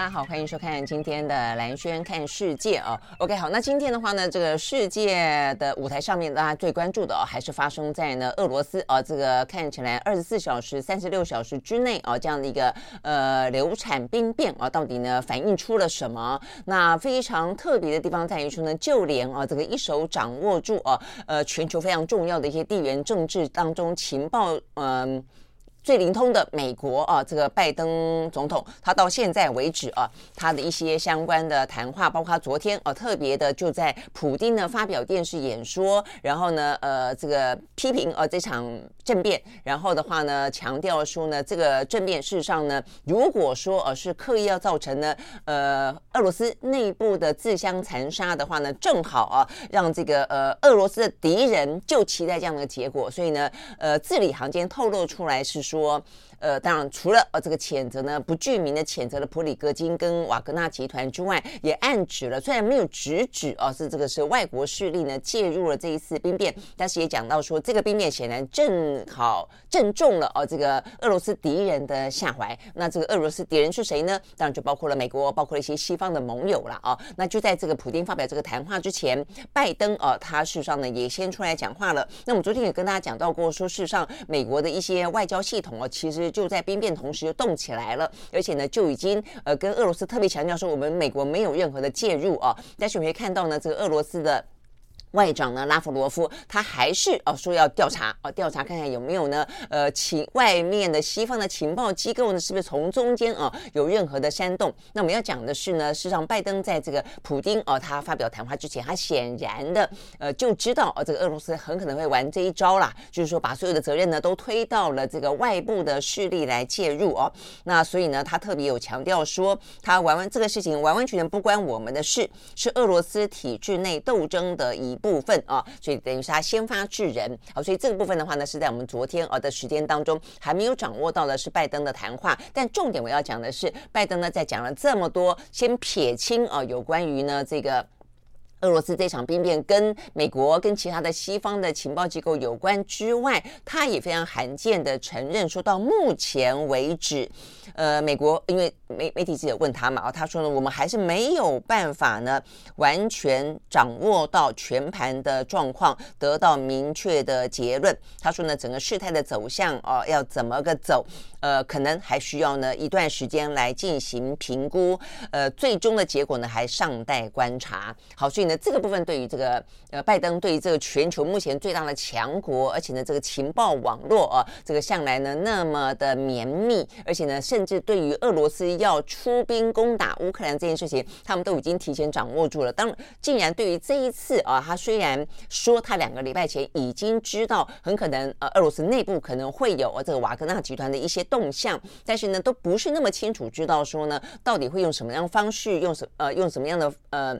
大家好，欢迎收看今天的兰轩看世界啊。OK，好，那今天的话呢，这个世界的舞台上面，大家最关注的哦，还是发生在呢俄罗斯啊。这个看起来二十四小时、三十六小时之内啊，这样的一个呃流产兵变啊，到底呢反映出了什么？那非常特别的地方在于说呢，就连啊这个一手掌握住啊呃全球非常重要的一些地缘政治当中情报嗯。最灵通的美国啊，这个拜登总统，他到现在为止啊，他的一些相关的谈话，包括他昨天啊，特别的就在普丁呢发表电视演说，然后呢，呃，这个批评啊这场政变，然后的话呢，强调说呢，这个政变事实上呢，如果说呃是刻意要造成呢，呃，俄罗斯内部的自相残杀的话呢，正好啊，让这个呃俄罗斯的敌人就期待这样的结果，所以呢，呃，字里行间透露出来是。说。呃，当然，除了呃这个谴责呢，不具名的谴责了普里戈金跟瓦格纳集团之外，也暗指了，虽然没有直指哦，是这个是外国势力呢介入了这一次兵变，但是也讲到说，这个兵变显然正好正中了哦这个俄罗斯敌人的下怀。那这个俄罗斯敌人是谁呢？当然就包括了美国，包括了一些西方的盟友了啊。那就在这个普丁发表这个谈话之前，拜登哦，他事实上呢也先出来讲话了。那我们昨天也跟大家讲到过，说事实上美国的一些外交系统哦，其实。就在兵变同时就动起来了，而且呢就已经呃跟俄罗斯特别强调说，我们美国没有任何的介入啊。但是我们可以看到呢，这个俄罗斯的。外长呢，拉夫罗夫他还是哦说要调查哦，调查看看有没有呢，呃，情外面的西方的情报机构呢，是不是从中间啊有任何的煽动？那我们要讲的是呢，事实上拜登在这个普丁哦他发表谈话之前，他显然的呃就知道哦这个俄罗斯很可能会玩这一招啦，就是说把所有的责任呢都推到了这个外部的势力来介入哦。那所以呢，他特别有强调说，他完完这个事情完完全全不关我们的事，是俄罗斯体制内斗争的一。部分啊，所以等于是他先发制人，好，所以这个部分的话呢，是在我们昨天啊的时间当中还没有掌握到的是拜登的谈话，但重点我要讲的是，拜登呢在讲了这么多，先撇清啊有关于呢这个。俄罗斯这场兵变跟美国跟其他的西方的情报机构有关之外，他也非常罕见的承认说，到目前为止，呃，美国因为媒媒体记者问他嘛，他说呢，我们还是没有办法呢完全掌握到全盘的状况，得到明确的结论。他说呢，整个事态的走向哦，要怎么个走？呃，可能还需要呢一段时间来进行评估，呃，最终的结果呢还尚待观察。好，所以呢这个部分对于这个呃拜登对于这个全球目前最大的强国，而且呢这个情报网络啊，这个向来呢那么的绵密，而且呢甚至对于俄罗斯要出兵攻打乌克兰这件事情，他们都已经提前掌握住了。当然，竟然对于这一次啊，他虽然说他两个礼拜前已经知道很可能呃俄罗斯内部可能会有这个瓦格纳集团的一些。动向，但是呢，都不是那么清楚，知道说呢，到底会用什么样方式，用什呃，用什么样的呃，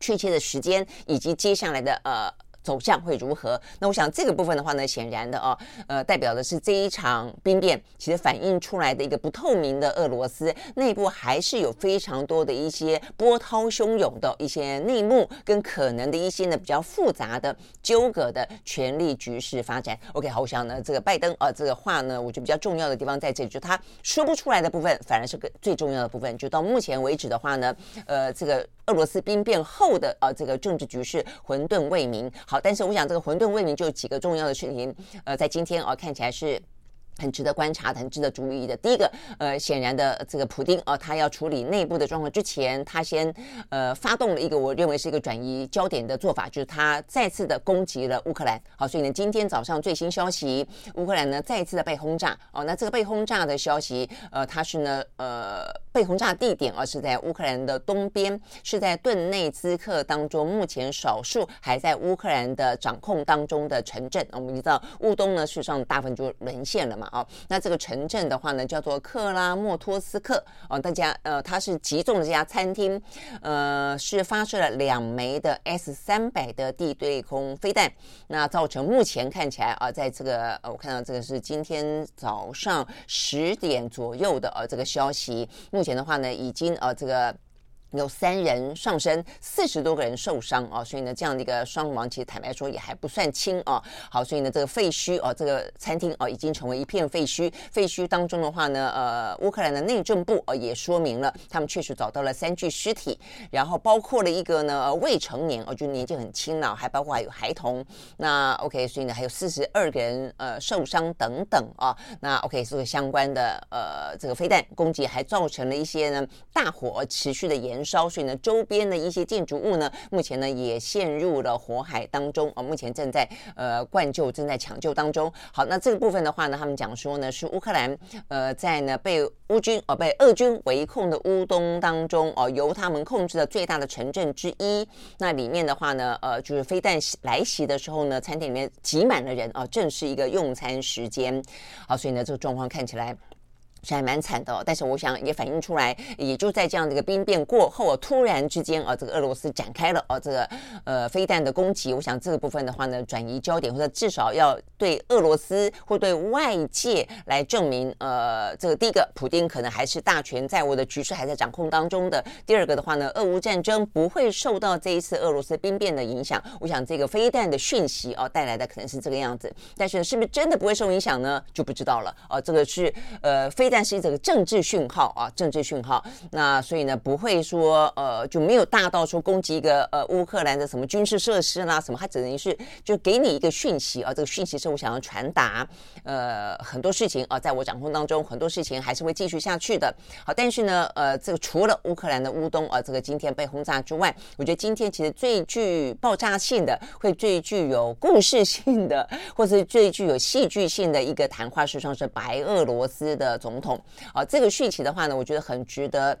确切的时间，以及接下来的呃。走向会如何？那我想这个部分的话呢，显然的哦，呃，代表的是这一场兵变其实反映出来的一个不透明的俄罗斯内部还是有非常多的一些波涛汹涌的一些内幕跟可能的一些呢比较复杂的纠葛的权力局势发展。OK，好，我想呢这个拜登啊、呃、这个话呢，我觉得比较重要的地方在这里，就他说不出来的部分反而是个最重要的部分。就到目前为止的话呢，呃，这个。俄罗斯兵变后的呃这个政治局势混沌未明。好，但是我想这个混沌未明就几个重要的事情，呃，在今天哦、呃、看起来是很值得观察，很值得注意的。第一个，呃，显然的，这个普丁啊，他要处理内部的状况之前，他先呃发动了一个我认为是一个转移焦点的做法，就是他再次的攻击了乌克兰。好，所以呢，今天早上最新消息，乌克兰呢再次的被轰炸。哦，那这个被轰炸的消息，呃，它是呢，呃，被轰炸地点啊是在乌克兰的东边，是在顿内兹克当中，目前少数还在乌克兰的掌控当中的城镇。我们知道乌东呢，事实上大部分就沦陷了嘛。好，那这个城镇的话呢，叫做克拉莫托斯克哦，大家呃，它是集中了这家餐厅，呃，是发射了两枚的 S 三百的地对空飞弹，那造成目前看起来啊，在这个呃，我看到这个是今天早上十点左右的呃这个消息，目前的话呢，已经呃这个。有三人丧生，四十多个人受伤哦，所以呢，这样的一个伤亡，其实坦白说也还不算轻哦。好，所以呢，这个废墟哦，这个餐厅哦，已经成为一片废墟。废墟当中的话呢，呃，乌克兰的内政部哦也说明了，他们确实找到了三具尸体，然后包括了一个呢未成年哦，就年纪很轻了，还包括还有孩童。那 OK，所以呢，还有四十二个人呃受伤等等啊。那 OK，这个相关的呃这个飞弹攻击还造成了一些呢大火持续的延。烧，所以呢，周边的一些建筑物呢，目前呢也陷入了火海当中啊，目前正在呃灌救，正在抢救当中。好，那这个部分的话呢，他们讲说呢，是乌克兰呃在呢被乌军哦被俄军围控的乌东当中哦，由他们控制的最大的城镇之一。那里面的话呢，呃，就是飞弹来袭的时候呢，餐厅里面挤满了人啊，正是一个用餐时间。好，所以呢，这个状况看起来。是还蛮惨的哦，但是我想也反映出来，也就在这样的一个兵变过后，突然之间啊，这个俄罗斯展开了啊这个呃飞弹的攻击。我想这个部分的话呢，转移焦点或者至少要对俄罗斯或对外界来证明，呃，这个第一个，普丁可能还是大权在握的局势还在掌控当中的；第二个的话呢，俄乌战争不会受到这一次俄罗斯兵变的影响。我想这个飞弹的讯息啊带来的可能是这个样子，但是是不是真的不会受影响呢？就不知道了啊。这个是呃飞。但是这个政治讯号啊，政治讯号，那所以呢，不会说呃就没有大到说攻击一个呃乌克兰的什么军事设施啦什么，它只能是就给你一个讯息啊，这个讯息是我想要传达，呃很多事情啊，在我掌控当中，很多事情还是会继续下去的。好，但是呢，呃，这个除了乌克兰的乌东啊，这个今天被轰炸之外，我觉得今天其实最具爆炸性的，会最具有故事性的，或是最具有戏剧性的一个谈话，事实上是白俄罗斯的总。统啊，这个讯息的话呢，我觉得很值得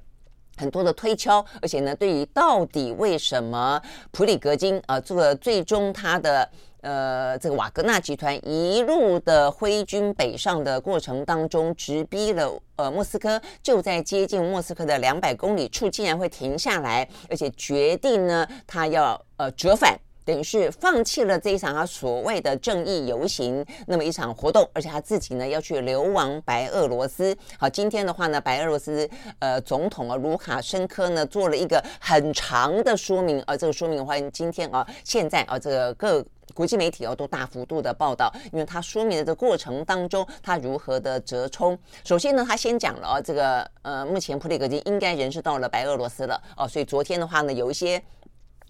很多的推敲，而且呢，对于到底为什么普里格金啊，这个最终他的呃这个瓦格纳集团一路的挥军北上的过程当中，直逼了呃莫斯科，就在接近莫斯科的两百公里处，竟然会停下来，而且决定呢，他要呃折返。等于是放弃了这一场他所谓的正义游行那么一场活动，而且他自己呢要去流亡白俄罗斯。好，今天的话呢，白俄罗斯呃总统啊卢卡申科呢做了一个很长的说明，而、呃、这个说明的话，今天啊现在啊这个各国际媒体、啊、都大幅度的报道，因为他说明的这个过程当中他如何的折冲。首先呢，他先讲了啊这个呃目前普里格金应该人是到了白俄罗斯了哦、所以昨天的话呢有一些。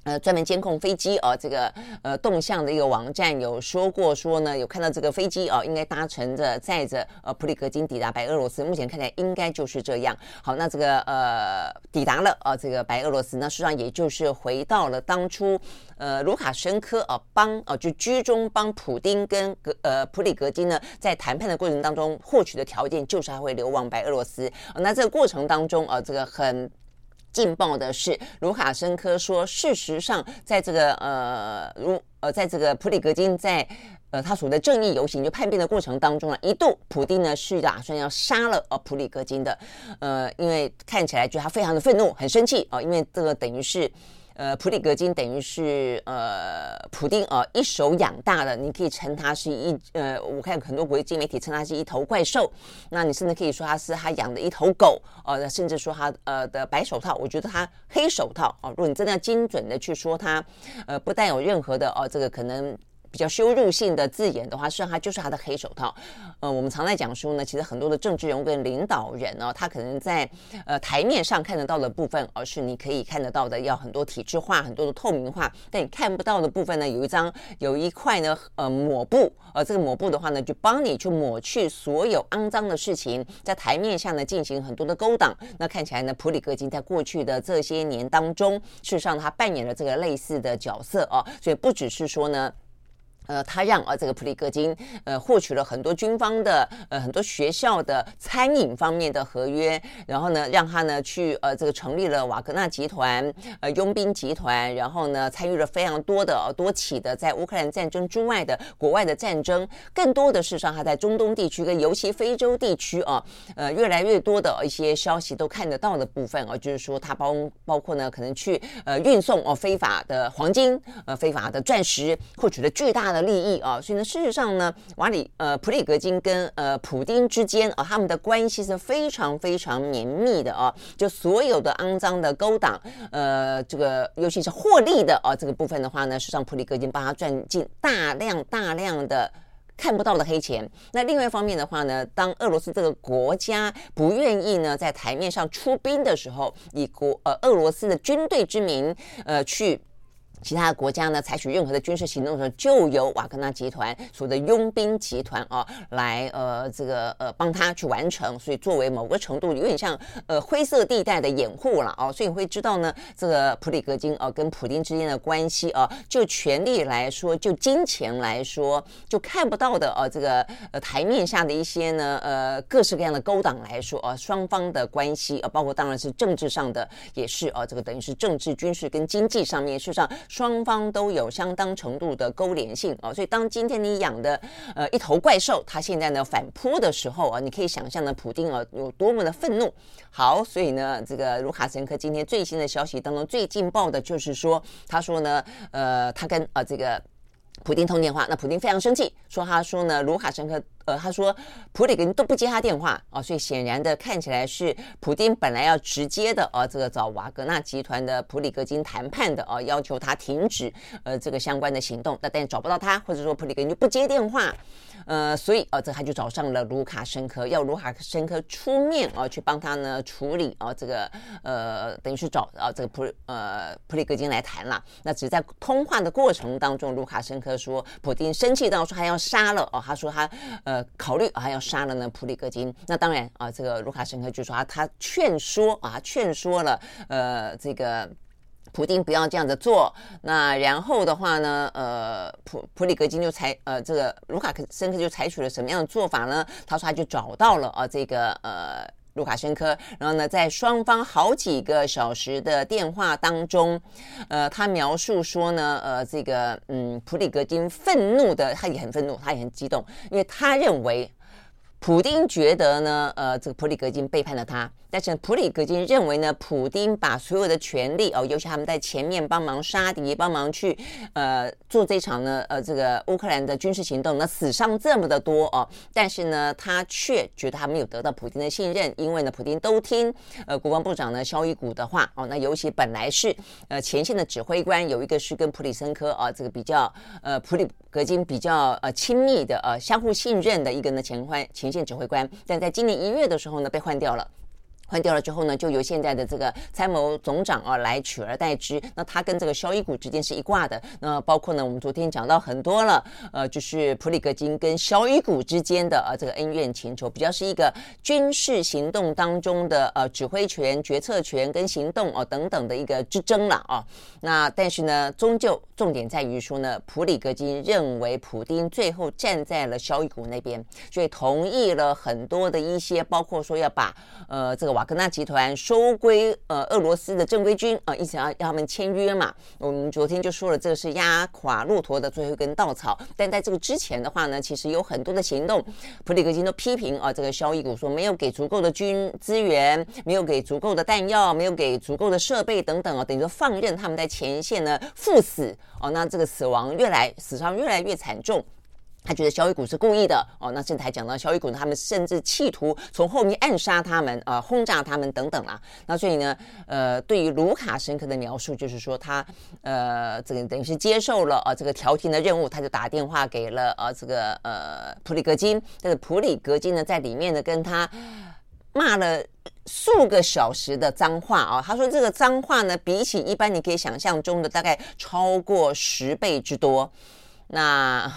呃，专门监控飞机啊，这个呃动向的一个网站有说过说呢，有看到这个飞机啊，应该搭乘着载着呃普里格金抵达白俄罗斯，目前看起来应该就是这样。好，那这个呃抵达了啊，这个白俄罗斯，那实际上也就是回到了当初呃卢卡申科啊帮啊就居中帮普丁跟格呃普里格金呢在谈判的过程当中获取的条件，就是他会流亡白俄罗斯。那这个过程当中啊，这个很。劲爆的是，卢卡申科说，事实上，在这个呃，如呃，在这个普里格金在呃他所谓的正义游行就叛变的过程当中呢，一度普丁呢是打算要杀了呃普里格金的，呃，因为看起来就他非常的愤怒，很生气啊、因为这个等于是。呃，普里格金等于是呃，普丁、呃、一手养大的，你可以称他是一呃，我看很多国际媒体称他是一头怪兽，那你甚至可以说他是他养的一头狗，呃，甚至说他呃的白手套，我觉得他黑手套啊、如果你真的要精准的去说他，呃，不带有任何的哦、呃，这个可能。比较羞辱性的字眼的话，实际上他就是他的黑手套。呃，我们常在讲说呢，其实很多的政治人物跟领导人呢，他可能在呃台面上看得到的部分，而是你可以看得到的，要很多体制化、很多的透明化。但你看不到的部分呢，有一张有一块呢，呃，抹布，呃，这个抹布的话呢，就帮你去抹去所有肮脏的事情，在台面下呢进行很多的勾当。那看起来呢，普里戈金在过去的这些年当中，事实上他扮演了这个类似的角色哦，所以不只是说呢。呃，他让啊这个普里戈金呃获取了很多军方的呃很多学校的餐饮方面的合约，然后呢让他呢去呃这个成立了瓦格纳集团呃佣兵集团，然后呢参与了非常多的、呃、多起的在乌克兰战争之外的国外的战争，更多的是上他在中东地区跟尤其非洲地区啊呃越来越多的一些消息都看得到的部分啊，就是说他包包括呢可能去呃运送哦非法的黄金呃非法的钻石，获取了巨大的。利益啊，所以呢，事实上呢，瓦里呃普里格金跟呃普丁之间啊，他们的关系是非常非常绵密的啊，就所有的肮脏的勾当，呃，这个尤其是获利的啊这个部分的话呢，实际上普里格金帮他赚进大量大量的看不到的黑钱。那另外一方面的话呢，当俄罗斯这个国家不愿意呢在台面上出兵的时候，以国呃俄罗斯的军队之名呃去。其他国家呢，采取任何的军事行动的时候，就由瓦格纳集团所谓的佣兵集团啊，来呃这个呃帮他去完成，所以作为某个程度有点像呃灰色地带的掩护了啊，所以你会知道呢，这个普里格金啊跟普丁之间的关系啊，就权力来说，就金钱来说，就看不到的啊这个呃台面下的一些呢呃各式各样的勾当来说啊，双方的关系啊，包括当然是政治上的也是啊，这个等于是政治、军事跟经济上面事实上。双方都有相当程度的勾连性啊，所以当今天你养的呃一头怪兽，它现在呢反扑的时候啊，你可以想象呢，普丁啊有多么的愤怒。好，所以呢，这个卢卡申科今天最新的消息当中最劲爆的就是说，他说呢，呃，他跟啊这个普丁通电话，那普丁非常生气，说他说呢，卢卡申科。他说普里格都不接他电话啊，所以显然的看起来是普丁本来要直接的啊，这个找瓦格纳集团的普里格金谈判的啊，要求他停止呃这个相关的行动，那但找不到他，或者说普里格就不接电话，呃，所以啊，这他就找上了卢卡申科，要卢卡申科出面啊，去帮他呢处理啊这个呃等于是找啊这个普呃普里格金来谈了。那只在通话的过程当中，卢卡申科说普丁生气到说还要杀了哦，他说他呃。考虑啊，要杀了呢普里戈金。那当然啊，这个卢卡申科就说啊，他劝说啊，劝说了呃，这个普丁不要这样子做。那然后的话呢，呃，普普里戈金就采呃，这个卢卡申科就采取了什么样的做法呢？他说他就找到了啊，这个呃。卢卡申科，然后呢，在双方好几个小时的电话当中，呃，他描述说呢，呃，这个嗯，普里戈金愤怒的，他也很愤怒，他也很激动，因为他认为普丁觉得呢，呃，这个普里格金背叛了他。但是普里格金认为呢，普丁把所有的权力哦，尤其他们在前面帮忙杀敌，帮忙去呃做这场呢呃这个乌克兰的军事行动，那死伤这么的多哦，但是呢，他却觉得他没有得到普丁的信任，因为呢，普丁都听呃国防部长呢肖伊古的话哦，那尤其本来是呃前线的指挥官有一个是跟普里申科啊这个比较呃普里格金比较呃亲密的呃相互信任的一个呢前换前线指挥官，但在今年一月的时候呢被换掉了。换掉了之后呢，就由现在的这个参谋总长啊来取而代之。那他跟这个肖伊古之间是一挂的。那包括呢，我们昨天讲到很多了，呃，就是普里格金跟肖伊古之间的呃这个恩怨情仇，比较是一个军事行动当中的呃指挥权、决策权跟行动哦等等的一个之争了啊。那但是呢，终究重点在于说呢，普里格金认为普丁最后站在了肖伊古那边，所以同意了很多的一些，包括说要把呃这个瓦格纳集团收归呃俄罗斯的正规军啊，一直要要他们签约嘛。我们昨天就说了，这个是压垮骆驼的最后一根稻草。但在这个之前的话呢，其实有很多的行动，普里戈金都批评啊，这个萧伊古说没有给足够的军资源，没有给足够的弹药，没有给足够的设备等等啊，等于说放任他们在前线呢赴死哦，那这个死亡越来死伤越来越惨重。他觉得小雨谷是故意的哦，那甚至还讲到小雨谷，他们甚至企图从后面暗杀他们，呃，轰炸他们等等啦。那所以呢，呃，对于卢卡申科的描述就是说他，呃，这个等于是接受了呃这个调停的任务，他就打电话给了呃这个呃普里格金，但是普里格金呢在里面呢跟他骂了数个小时的脏话啊，他说这个脏话呢比起一般你可以想象中的大概超过十倍之多，那。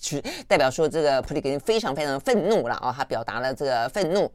去代表说，这个普里格林非常非常愤怒了啊，他表达了这个愤怒，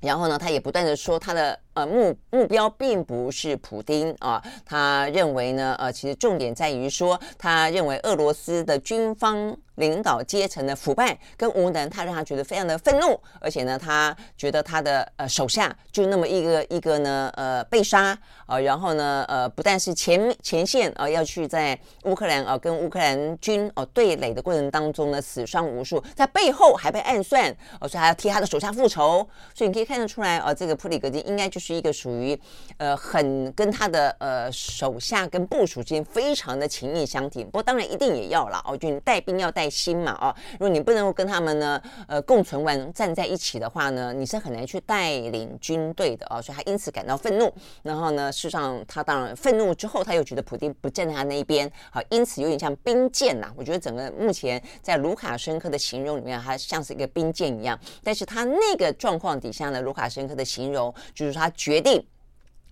然后呢，他也不断的说他的呃目目标并不是普丁啊，他认为呢，呃，其实重点在于说，他认为俄罗斯的军方。领导阶层的腐败跟无能，他让他觉得非常的愤怒，而且呢，他觉得他的呃手下就那么一个一个呢呃被杀啊、呃，然后呢呃不但是前前线啊、呃、要去在乌克兰啊、呃、跟乌克兰军哦、对垒的过程当中呢死伤无数，在背后还被暗算哦、所以还要替他的手下复仇，所以你可以看得出来啊、呃，这个普里格金应该就是是一个属于呃很跟他的呃手下跟部属之间非常的情谊相挺，不过当然一定也要了哦，就你带兵要带。心嘛哦，如果你不能够跟他们呢，呃，共存完站在一起的话呢，你是很难去带领军队的哦，所以他因此感到愤怒。然后呢，事实上他当然愤怒之后，他又觉得普丁不站在他那一边，好，因此有点像兵贱呐。我觉得整个目前在卢卡申科的形容里面，他像是一个兵贱一样。但是他那个状况底下呢，卢卡申科的形容就是他决定。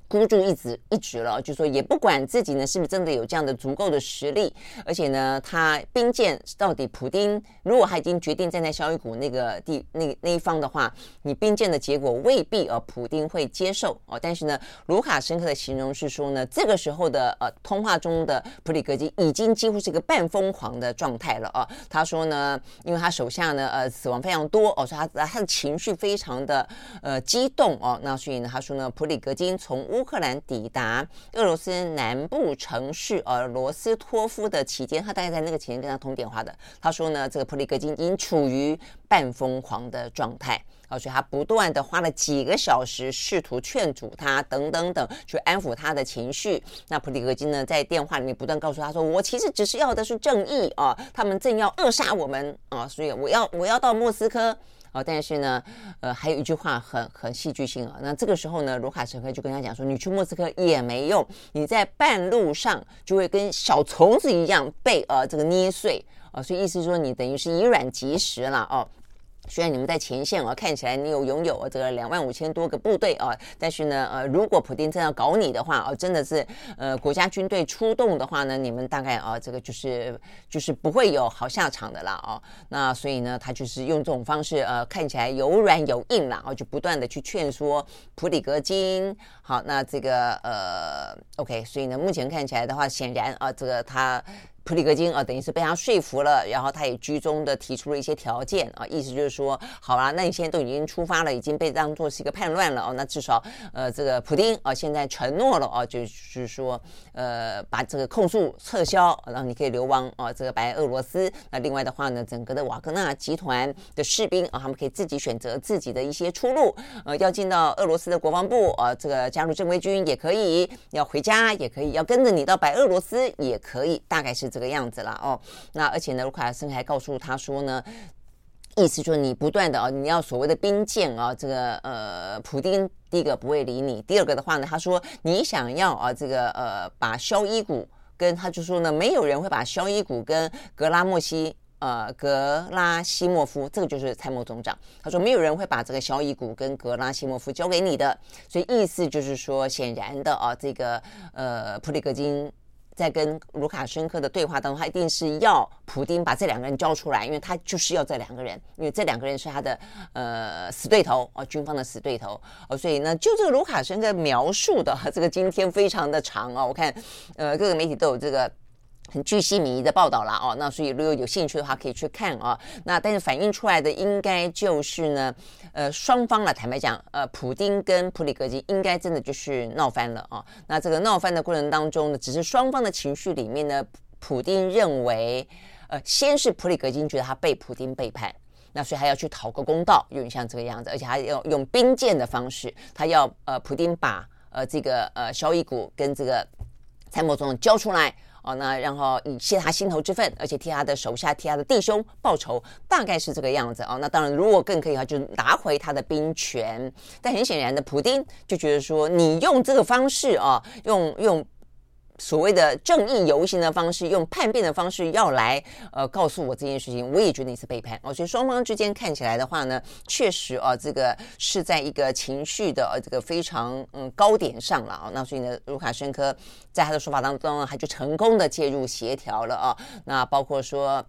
孤注一掷一掷了，就说也不管自己呢是不是真的有这样的足够的实力，而且呢，他兵谏到底普丁如果他已经决定站在肖伊古那个地那那一方的话，你兵谏的结果未必呃普丁会接受哦。但是呢，卢卡申科的形容是说呢，这个时候的呃通话中的普里格金已经几乎是一个半疯狂的状态了哦。他说呢，因为他手下呢呃死亡非常多哦，所以他他的情绪非常的呃激动哦。那所以呢，他说呢，普里格金从乌克兰抵达俄罗斯南部城市呃罗斯托夫的期间，他大概在那个期间跟他通电话的。他说呢，这个普里格金已经处于半疯狂的状态啊，所以他不断的花了几个小时试图劝阻他等等等，去安抚他的情绪。那普里格金呢，在电话里面不断告诉他说：“我其实只是要的是正义啊，他们正要扼杀我们啊，所以我要我要到莫斯科。”哦，但是呢，呃，还有一句话很很戏剧性啊。那这个时候呢，卢卡申科就跟他讲说：“你去莫斯科也没用，你在半路上就会跟小虫子一样被呃这个捏碎啊。”所以意思说，你等于是以卵击石了哦。虽然你们在前线啊，看起来你有拥有这个两万五千多个部队啊，但是呢，呃，如果普丁真要搞你的话啊，真的是呃国家军队出动的话呢，你们大概啊这个就是就是不会有好下场的啦啊。那所以呢，他就是用这种方式呃看起来有软有硬啦，啊，就不断的去劝说普里格金。好，那这个呃 OK，所以呢，目前看起来的话，显然啊这个他。普里戈金啊，等于是被他说服了，然后他也居中的提出了一些条件啊，意思就是说，好啦，那你现在都已经出发了，已经被当做是一个叛乱了哦，那至少呃，这个普丁啊，现在承诺了啊，就是说呃，把这个控诉撤销，然后你可以流亡啊，这个白俄罗斯。那另外的话呢，整个的瓦格纳集团的士兵啊，他们可以自己选择自己的一些出路，呃，要进到俄罗斯的国防部啊，这个加入正规军也可以，要回家也可以，要跟着你到白俄罗斯也可以，大概是。这个样子了哦，那而且呢，卢卡申还告诉他说呢，意思就是你不断的啊，你要所谓的兵谏啊，这个呃，普丁第一个不会理你，第二个的话呢，他说你想要啊，这个呃，把肖伊古跟他就说呢，没有人会把肖伊古跟格拉莫西呃格拉西莫夫，这个就是参谋总长，他说没有人会把这个肖伊古跟格拉西莫夫交给你的，所以意思就是说，显然的啊，这个呃，普里格金。在跟卢卡申科的对话当中，他一定是要普丁把这两个人交出来，因为他就是要这两个人，因为这两个人是他的呃死对头哦，军方的死对头哦，所以呢，就这个卢卡申科描述的这个今天非常的长哦，我看呃各个媒体都有这个。很巨细靡遗的报道了哦，那所以如果有兴趣的话，可以去看啊。那但是反映出来的应该就是呢，呃，双方了。坦白讲，呃，普丁跟普里格金应该真的就是闹翻了啊。那这个闹翻的过程当中呢，只是双方的情绪里面呢，普丁认为，呃，先是普里格金觉得他被普丁背叛，那所以他要去讨个公道，有点像这个样子，而且他要用兵谏的方式，他要呃普丁把呃这个呃肖伊古跟这个参谋总长交出来。哦，那然后以泄他心头之愤，而且替他的手下、替他的弟兄报仇，大概是这个样子哦。那当然，如果更可以的话，就拿回他的兵权。但很显然的，普丁就觉得说，你用这个方式啊，用用。所谓的正义游行的方式，用叛变的方式要来呃告诉我这件事情，我也觉得你是背叛哦。所以双方之间看起来的话呢，确实啊，这个是在一个情绪的呃这个非常嗯高点上了啊。那所以呢，卢卡申科在他的说法当中，他就成功的介入协调了啊。那包括说，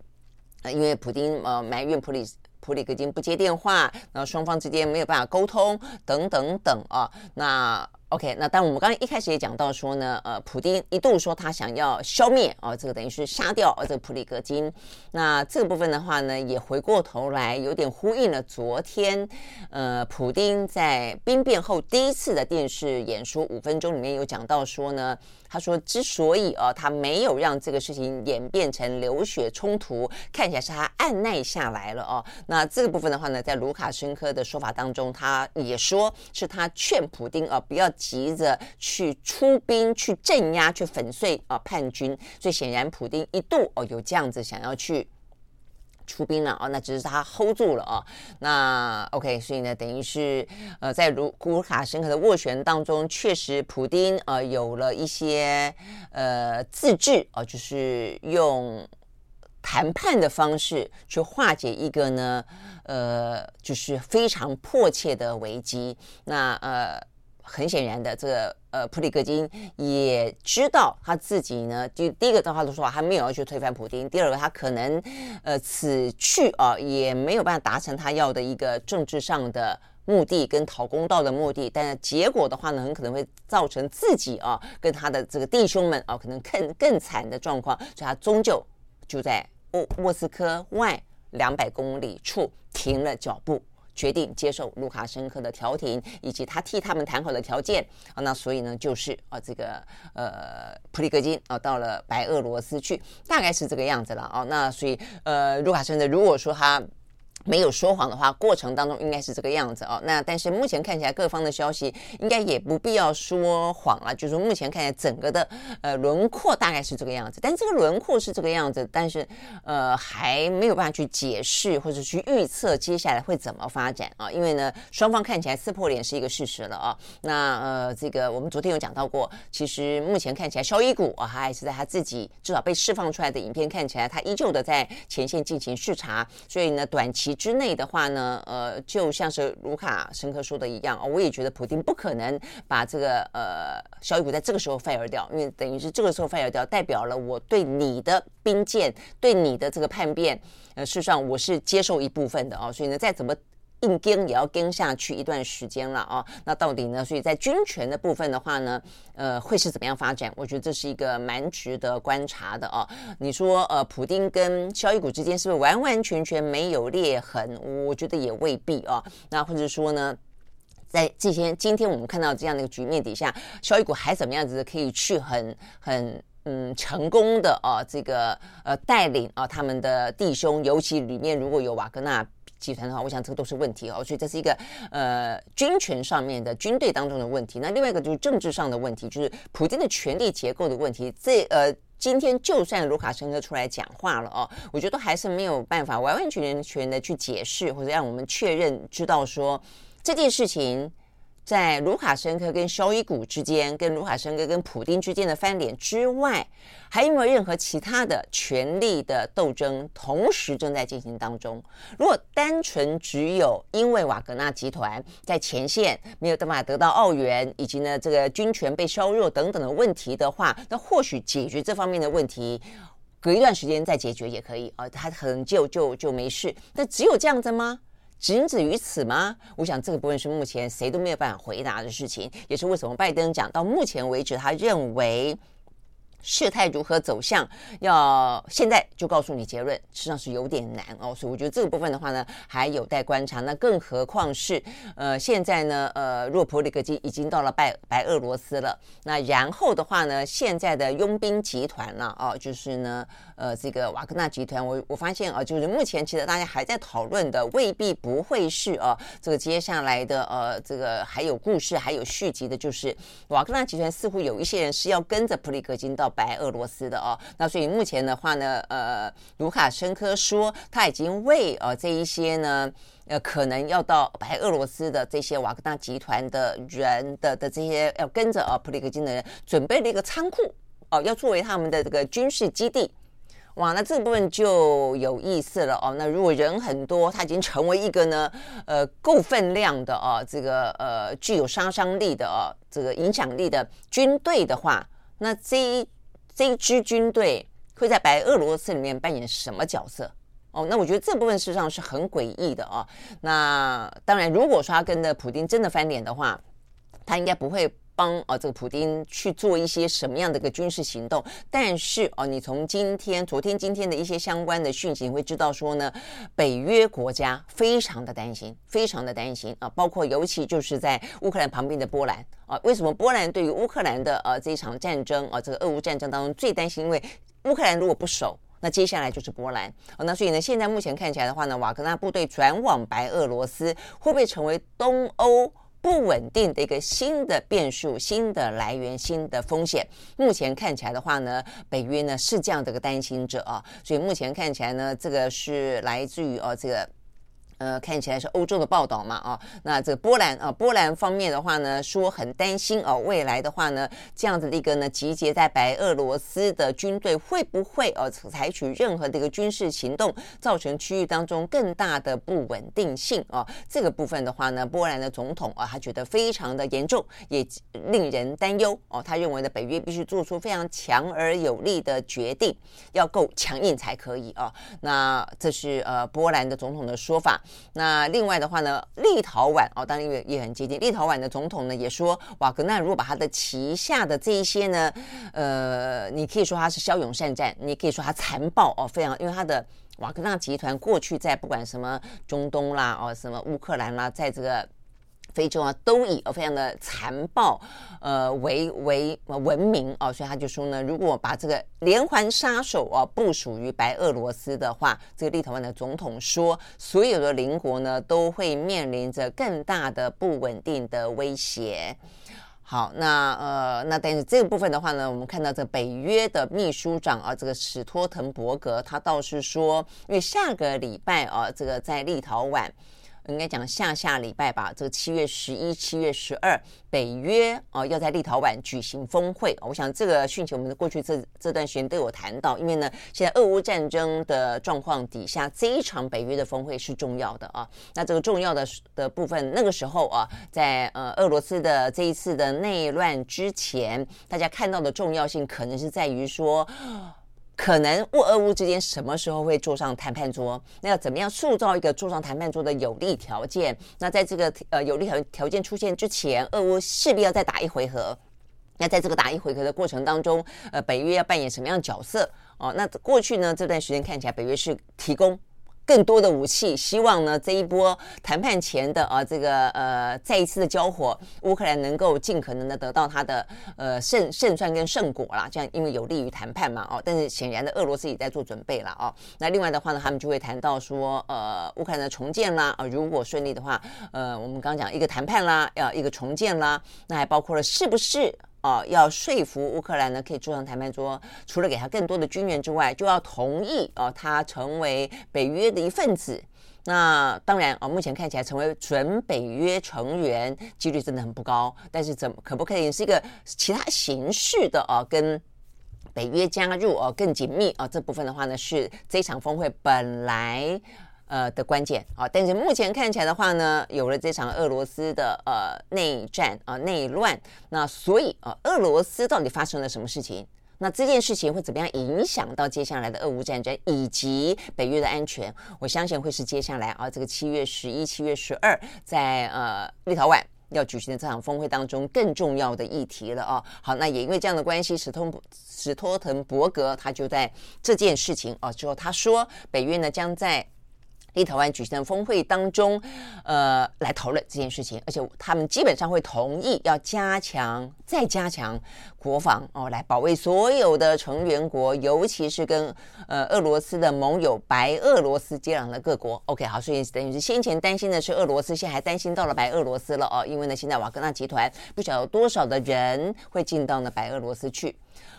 因为普丁呃埋怨普里普里格金不接电话，然后双方之间没有办法沟通等等等啊。那 OK，那当然我们刚刚一开始也讲到说呢，呃，普丁一度说他想要消灭、哦，这个等于是杀掉呃这个普里格金。那这个部分的话呢，也回过头来有点呼应了昨天，呃，普丁在兵变后第一次的电视演说五分钟里面有讲到说呢。他说：“之所以啊，他没有让这个事情演变成流血冲突，看起来是他按捺下来了哦。那这个部分的话呢，在卢卡申科的说法当中，他也说是他劝普丁啊，不要急着去出兵去镇压、去粉碎啊叛军。所以显然，普丁一度哦有这样子想要去。”出兵了哦，那只是他 hold 住了哦。那 OK，所以呢，等于是呃，在卢卢卡申科的斡旋当中，确实普丁呃有了一些呃自制哦、就是用谈判的方式去化解一个呢呃，就是非常迫切的危机。那呃。很显然的，这个呃，普里戈金也知道他自己呢，就第一个的话都说还没有要去推翻普丁，第二个他可能呃此去啊也没有办法达成他要的一个政治上的目的跟讨公道的目的，但是结果的话呢，很可能会造成自己啊跟他的这个弟兄们啊可能更更惨的状况，所以他终究就在莫莫斯科外两百公里处停了脚步。决定接受卢卡申科的调停，以及他替他们谈好的条件啊，那所以呢，就是啊，这个呃，普里戈金啊，到了白俄罗斯去，大概是这个样子了啊，那所以呃，卢卡申科如果说他。没有说谎的话，过程当中应该是这个样子哦。那但是目前看起来，各方的消息应该也不必要说谎了。就是目前看起来，整个的呃轮廓大概是这个样子。但这个轮廓是这个样子，但是呃还没有办法去解释或者去预测接下来会怎么发展啊。因为呢，双方看起来撕破脸是一个事实了啊。那呃这个我们昨天有讲到过，其实目前看起来，肖伊古啊还是在他自己至少被释放出来的影片看起来，他依旧的在前线进行视察。所以呢，短期。之内的话呢，呃，就像是卢卡申科说的一样，我也觉得普京不可能把这个呃小雨股在这个时候 fire 掉，因为等于是这个时候 fire 掉，代表了我对你的兵谏，对你的这个叛变，呃，事实上我是接受一部分的哦，所以呢，再怎么。硬跟也要跟下去一段时间了啊，那到底呢？所以在军权的部分的话呢，呃，会是怎么样发展？我觉得这是一个蛮值得观察的啊。你说呃，普丁跟萧伊古之间是不是完完全全没有裂痕？我觉得也未必啊。那或者说呢，在这些今天我们看到这样的一个局面底下，萧伊古还怎么样子可以去很很嗯成功的啊这个呃带领啊他们的弟兄，尤其里面如果有瓦格纳。集团的话，我想这个都是问题哦，所以这是一个呃军权上面的军队当中的问题。那另外一个就是政治上的问题，就是普京的权力结构的问题。这呃，今天就算卢卡申科出来讲话了哦，我觉得还是没有办法完完全全的去解释或者让我们确认知道说这件事情。在卢卡申科跟肖伊古之间，跟卢卡申科跟普丁之间的翻脸之外，还有没有任何其他的权力的斗争同时正在进行当中？如果单纯只有因为瓦格纳集团在前线没有办法得到澳援，以及呢这个军权被削弱等等的问题的话，那或许解决这方面的问题，隔一段时间再解决也可以啊，他可能就就就没事。那只有这样子吗？仅止于此吗？我想这个部分是？目前谁都没有办法回答的事情，也是？为什么拜登讲到目前为止，他认为。事态如何走向，要现在就告诉你结论，实际上是有点难哦。所以我觉得这个部分的话呢，还有待观察。那更何况是，呃，现在呢，呃，若普里格金已经到了白白俄罗斯了。那然后的话呢，现在的佣兵集团呢，哦，就是呢，呃，这个瓦格纳集团，我我发现啊，就是目前其实大家还在讨论的，未必不会是哦，这个接下来的呃，这个还有故事，还有续集的，就是瓦格纳集团似乎有一些人是要跟着普里格金到。白俄罗斯的哦。那所以目前的话呢，呃，卢卡申科说他已经为呃这一些呢，呃，可能要到白俄罗斯的这些瓦格纳集团的人的的这些要跟着啊普里克金的人准备了一个仓库哦，要作为他们的这个军事基地。哇，那这部分就有意思了哦。那如果人很多，他已经成为一个呢，呃，够分量的哦，这个呃，具有杀伤力的哦，这个影响力的军队的话，那这一这一支军队会在白俄罗斯里面扮演什么角色？哦，那我觉得这部分事实上是很诡异的哦。那当然，如果说他跟的普丁真的翻脸的话，他应该不会。帮啊，这个普丁去做一些什么样的一个军事行动？但是哦，你从今天、昨天、今天的一些相关的讯息，会知道说呢，北约国家非常的担心，非常的担心啊，包括尤其就是在乌克兰旁边的波兰啊，为什么波兰对于乌克兰的呃这一场战争啊，这个俄乌战争当中最担心？因为乌克兰如果不守，那接下来就是波兰啊，那所以呢，现在目前看起来的话呢，瓦格纳部队转往白俄罗斯，会不会成为东欧？不稳定的一个新的变数、新的来源、新的风险。目前看起来的话呢，北约呢是这样的一个担心者啊，所以目前看起来呢，这个是来自于哦这个。呃，看起来是欧洲的报道嘛，啊，那这波兰啊，波兰方面的话呢，说很担心哦，未来的话呢，这样子的一个呢，集结在白俄罗斯的军队会不会呃采取任何的一个军事行动，造成区域当中更大的不稳定性啊？这个部分的话呢，波兰的总统啊，他觉得非常的严重，也令人担忧哦。他认为呢，北约必须做出非常强而有力的决定，要够强硬才可以啊。那这是呃波兰的总统的说法。那另外的话呢，立陶宛哦，当然也也很接近。立陶宛的总统呢也说，瓦格纳如果把他的旗下的这一些呢，呃，你可以说他是骁勇善战，你可以说他残暴哦，非常，因为他的瓦格纳集团过去在不管什么中东啦哦，什么乌克兰啦，在这个。非洲啊，都以非常的残暴，呃为为闻名哦，所以他就说呢，如果把这个连环杀手啊部署于白俄罗斯的话，这个立陶宛的总统说，所有的邻国呢都会面临着更大的不稳定的威胁。好，那呃，那但是这个部分的话呢，我们看到这北约的秘书长啊，这个史托滕伯格，他倒是说，因为下个礼拜啊，这个在立陶宛。应该讲下下礼拜吧，这个七月十一、七月十二，北约哦要在立陶宛举行峰会。我想这个讯息我们过去这这段时间都有谈到，因为呢，现在俄乌战争的状况底下，这一场北约的峰会是重要的啊。那这个重要的的部分，那个时候啊，在呃俄罗斯的这一次的内乱之前，大家看到的重要性可能是在于说。可能乌俄乌之间什么时候会坐上谈判桌？那要怎么样塑造一个坐上谈判桌的有利条件？那在这个呃有利条条件出现之前，俄乌势必要再打一回合。那在这个打一回合的过程当中，呃，北约要扮演什么样的角色？哦，那过去呢，这段时间看起来北约是提供。更多的武器，希望呢这一波谈判前的啊这个呃再一次的交火，乌克兰能够尽可能的得到他的呃胜胜算跟胜果啦，这样因为有利于谈判嘛哦。但是显然的，俄罗斯也在做准备了哦。那另外的话呢，他们就会谈到说呃乌克兰的重建啦啊，如果顺利的话，呃我们刚刚讲一个谈判啦，要一个重建啦，那还包括了是不是？啊，要说服乌克兰呢，可以坐上谈判桌，除了给他更多的军援之外，就要同意啊，他成为北约的一份子。那当然啊，目前看起来成为准北约成员几率真的很不高。但是怎可不可以是一个其他形式的啊，跟北约加入啊更紧密啊？这部分的话呢，是这场峰会本来。呃的关键啊，但是目前看起来的话呢，有了这场俄罗斯的呃内战啊内乱，那所以啊，俄罗斯到底发生了什么事情？那这件事情会怎么样影响到接下来的俄乌战争以及北约的安全？我相信会是接下来啊这个七月十一、七月十二在呃立陶宛要举行的这场峰会当中更重要的议题了啊。好，那也因为这样的关系，史通史托滕伯格他就在这件事情啊之后他说，北约呢将在立陶宛举行的峰会当中，呃，来讨论这件事情，而且他们基本上会同意要加强、再加强国防哦，来保卫所有的成员国，尤其是跟呃俄罗斯的盟友白俄罗斯接壤的各国。OK，好，所以等于是先前担心的是俄罗斯，现在还担心到了白俄罗斯了哦，因为呢，现在瓦格纳集团不晓得有多少的人会进到呢白俄罗斯去。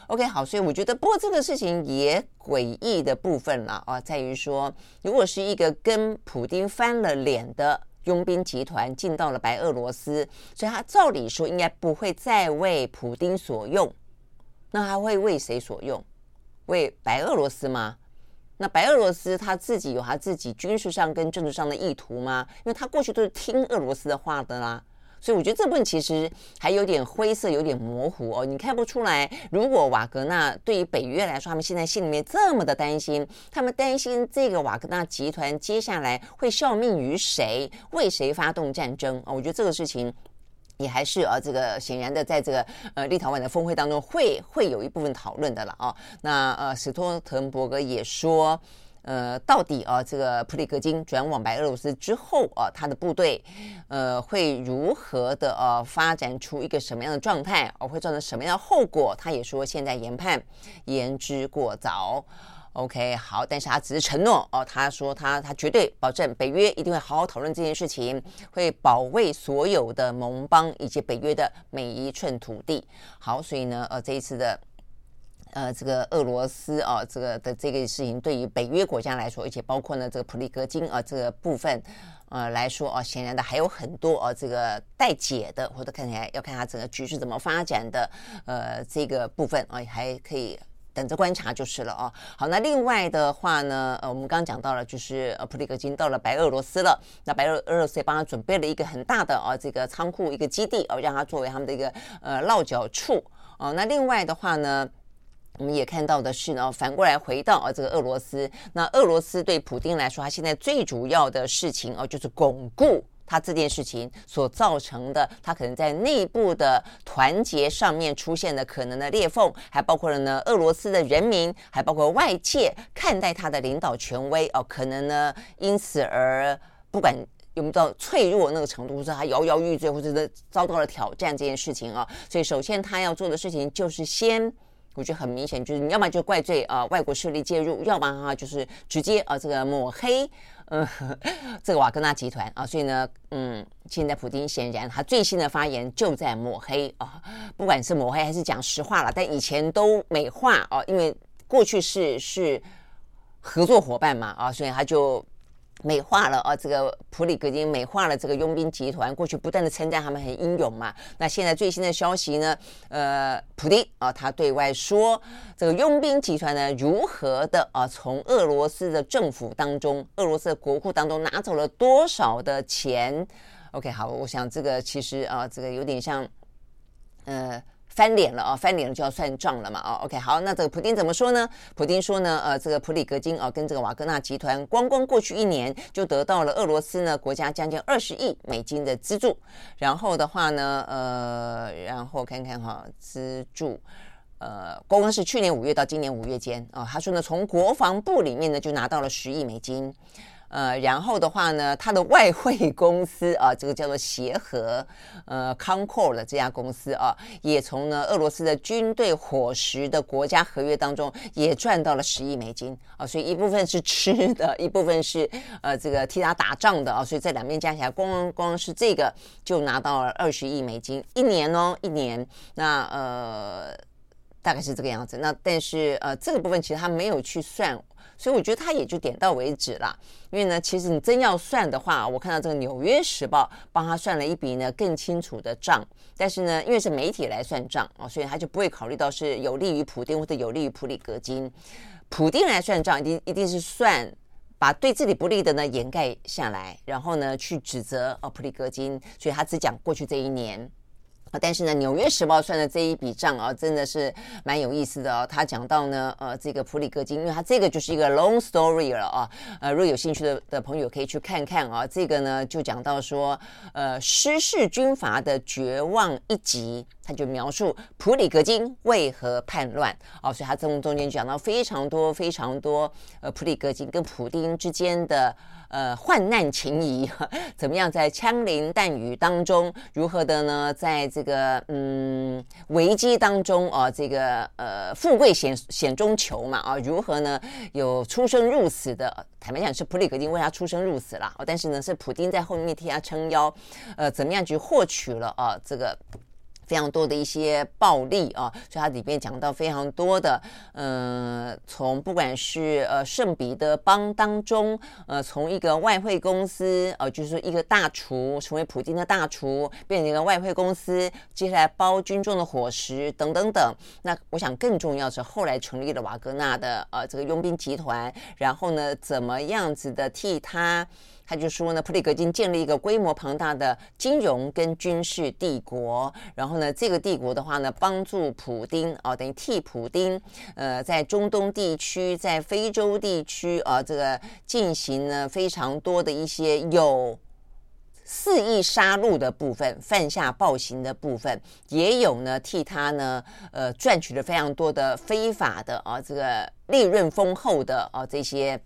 OK，好，所以我觉得，不过这个事情也诡异的部分了啊，在于说，如果是一个跟普丁翻了脸的佣兵集团进到了白俄罗斯，所以他照理说应该不会再为普丁所用，那他会为谁所用？为白俄罗斯吗？那白俄罗斯他自己有他自己军事上跟政治上的意图吗？因为他过去都是听俄罗斯的话的啦。所以我觉得这部分其实还有点灰色，有点模糊哦。你看不出来，如果瓦格纳对于北约来说，他们现在心里面这么的担心，他们担心这个瓦格纳集团接下来会效命于谁，为谁发动战争啊？我觉得这个事情也还是啊，这个显然的，在这个呃立陶宛的峰会当中会会有一部分讨论的了啊。那呃，史托滕伯格也说。呃，到底啊，这个普里戈金转往白俄罗斯之后啊，他的部队呃会如何的呃发展出一个什么样的状态，而会造成什么样的后果？他也说现在研判言之过早。OK，好，但是他只是承诺哦，他说他他绝对保证北约一定会好好讨论这件事情，会保卫所有的盟邦以及北约的每一寸土地。好，所以呢，呃，这一次的。呃，这个俄罗斯啊，这个的这个事情对于北约国家来说，而且包括呢这个普里格金啊这个部分，呃来说啊，显然的还有很多啊这个待解的，或者看起来要看他整个局势怎么发展的，呃这个部分啊还可以等着观察就是了啊。好，那另外的话呢，呃我们刚刚讲到了，就是呃普里格金到了白俄罗斯了，那白俄俄罗斯也帮他准备了一个很大的啊这个仓库一个基地哦，让他作为他们的一个呃落脚处哦。那另外的话呢。我们也看到的是呢，反过来回到啊这个俄罗斯，那俄罗斯对普京来说，他现在最主要的事情哦，就是巩固他这件事情所造成的，他可能在内部的团结上面出现的可能的裂缝，还包括了呢俄罗斯的人民，还包括外界看待他的领导权威哦，可能呢因此而不管有没有到脆弱那个程度，或者他摇摇欲坠，或者是遭到了挑战这件事情啊，所以首先他要做的事情就是先。我觉得很明显，就是你要么就怪罪啊、外国势力介入，要么哈就是直接啊、这个抹黑，嗯、呃，这个瓦格纳集团啊，所以呢，嗯，现在普京显然他最新的发言就在抹黑啊，不管是抹黑还是讲实话了，但以前都美化啊，因为过去是是合作伙伴嘛啊，所以他就。美化了啊，这个普里格金美化了这个佣兵集团，过去不断的称赞他们很英勇嘛。那现在最新的消息呢？呃，普丁啊，他对外说，这个佣兵集团呢，如何的啊，从俄罗斯的政府当中，俄罗斯的国库当中拿走了多少的钱？OK，好，我想这个其实啊，这个有点像，呃。翻脸了啊！翻脸了就要算账了嘛！啊，OK，好，那这个普丁怎么说呢？普丁说呢，呃，这个普里格金啊，跟这个瓦格纳集团，光光过去一年就得到了俄罗斯呢国家将近二十亿美金的资助。然后的话呢，呃，然后看看哈，资助，呃，光光是去年五月到今年五月间啊，他说呢，从国防部里面呢就拿到了十亿美金。呃，然后的话呢，他的外汇公司啊，这个叫做协和，呃，Concor 的这家公司啊，也从呢俄罗斯的军队伙食的国家合约当中也赚到了十亿美金啊，所以一部分是吃的，一部分是呃这个替他打仗的啊，所以这两边加起来，光光是这个就拿到了二十亿美金一年哦，一年，那呃大概是这个样子，那但是呃这个部分其实他没有去算。所以我觉得他也就点到为止了，因为呢，其实你真要算的话，我看到这个《纽约时报》帮他算了一笔呢更清楚的账，但是呢，因为是媒体来算账啊，所以他就不会考虑到是有利于普丁或者有利于普里格金。普丁来算账，一定一定是算把对自己不利的呢掩盖下来，然后呢去指责哦普里格金，所以他只讲过去这一年。啊，但是呢，《纽约时报》算的这一笔账啊，真的是蛮有意思的哦。他讲到呢，呃，这个普里戈金，因为他这个就是一个 long story 了啊。呃，如果有兴趣的的朋友可以去看看啊。这个呢，就讲到说，呃，失势军阀的绝望一集，他就描述普里戈金为何叛乱啊。所以他中中间讲到非常多非常多，呃，普里戈金跟普丁之间的。呃，患难情谊 怎么样？在枪林弹雨当中，如何的呢？在这个嗯危机当中啊，这个呃富贵险险中求嘛啊，如何呢？有出生入死的，坦白讲是普里格丁为他出生入死了，但是呢是普丁在后面替他撑腰，呃，怎么样去获取了啊这个。非常多的一些暴力啊，所以它里面讲到非常多的，呃，从不管是呃圣彼得邦当中，呃，从一个外汇公司，呃，就是说一个大厨成为普京的大厨，变成一个外汇公司，接下来包军众的伙食等等等。那我想更重要是后来成立了瓦格纳的呃这个佣兵集团，然后呢，怎么样子的替他。他就说呢，普里格金建立一个规模庞大的金融跟军事帝国，然后呢，这个帝国的话呢，帮助普丁啊，等于替普丁，呃，在中东地区、在非洲地区啊，这个进行了非常多的一些有肆意杀戮的部分、犯下暴行的部分，也有呢，替他呢，呃，赚取了非常多的非法的啊，这个利润丰厚的啊这些。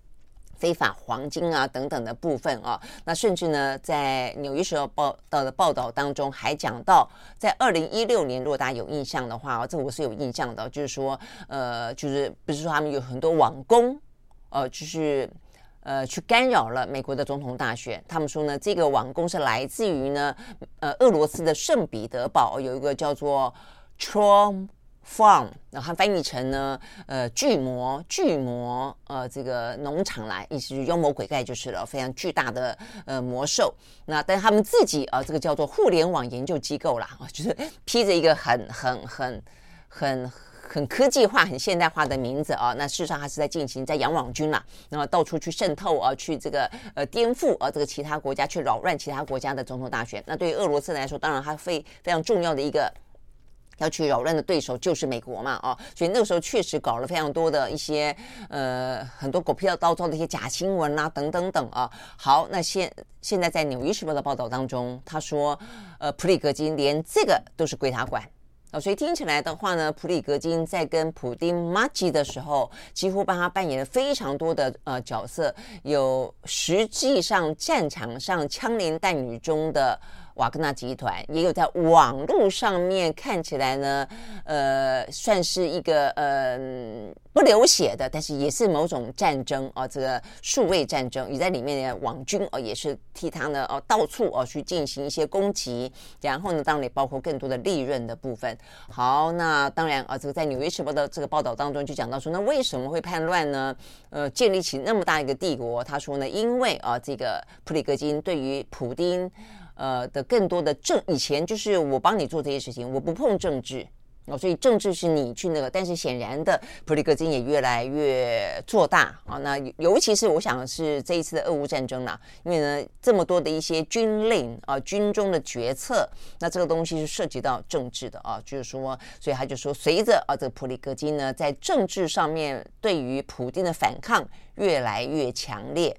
非法黄金啊等等的部分啊，那甚至呢，在《纽约时报》报道的报道当中还讲到，在二零一六年，如果大家有印象的话，哦，这我是有印象的，就是说，呃，就是不是说他们有很多网攻，呃，就是呃去干扰了美国的总统大选。他们说呢，这个网攻是来自于呢，呃，俄罗斯的圣彼得堡有一个叫做 Trom。Farm，然后它翻译成呢，呃，巨魔，巨魔，呃，这个农场来，意思是妖魔鬼怪就是了，非常巨大的呃魔兽。那但他们自己啊、这个叫做互联网研究机构啦，就是披着一个很很很很很科技化、很现代化的名字啊。那事实上，它是在进行在养网军啦，然后到处去渗透啊，去这个呃颠覆啊，这个其他国家去扰乱其他国家的总统大选。那对于俄罗斯来说，当然它非非常重要的一个。要去扰乱的对手就是美国嘛，哦，所以那个时候确实搞了非常多的一些呃很多狗屁倒灶的一些假新闻啦、啊，等等等啊。好，那现现在在《纽约时报》的报道当中，他说，呃，普里格金连这个都是归他管啊，所以听起来的话呢，普里格金在跟普丁麻吉的时候，几乎帮他扮演了非常多的呃角色，有实际上战场上枪林弹雨中的。瓦格纳集团也有在网络上面看起来呢，呃，算是一个呃不流血的，但是也是某种战争啊，这个数位战争也在里面的网军哦，也是替他呢哦到处哦去进行一些攻击，然后呢，当然也包括更多的利润的部分。好，那当然啊，这个在《纽约时报》的这个报道当中就讲到说，那为什么会叛乱呢？呃，建立起那么大一个帝国，他说呢，因为啊，这个普里格金对于普丁。呃的更多的政，以前就是我帮你做这些事情，我不碰政治哦，所以政治是你去那个，但是显然的，普里戈金也越来越做大啊。那尤其是我想是这一次的俄乌战争啦，因为呢这么多的一些军令啊，军中的决策，那这个东西是涉及到政治的啊，就是说，所以他就说，随着啊这个普里戈金呢在政治上面对于普京的反抗越来越强烈。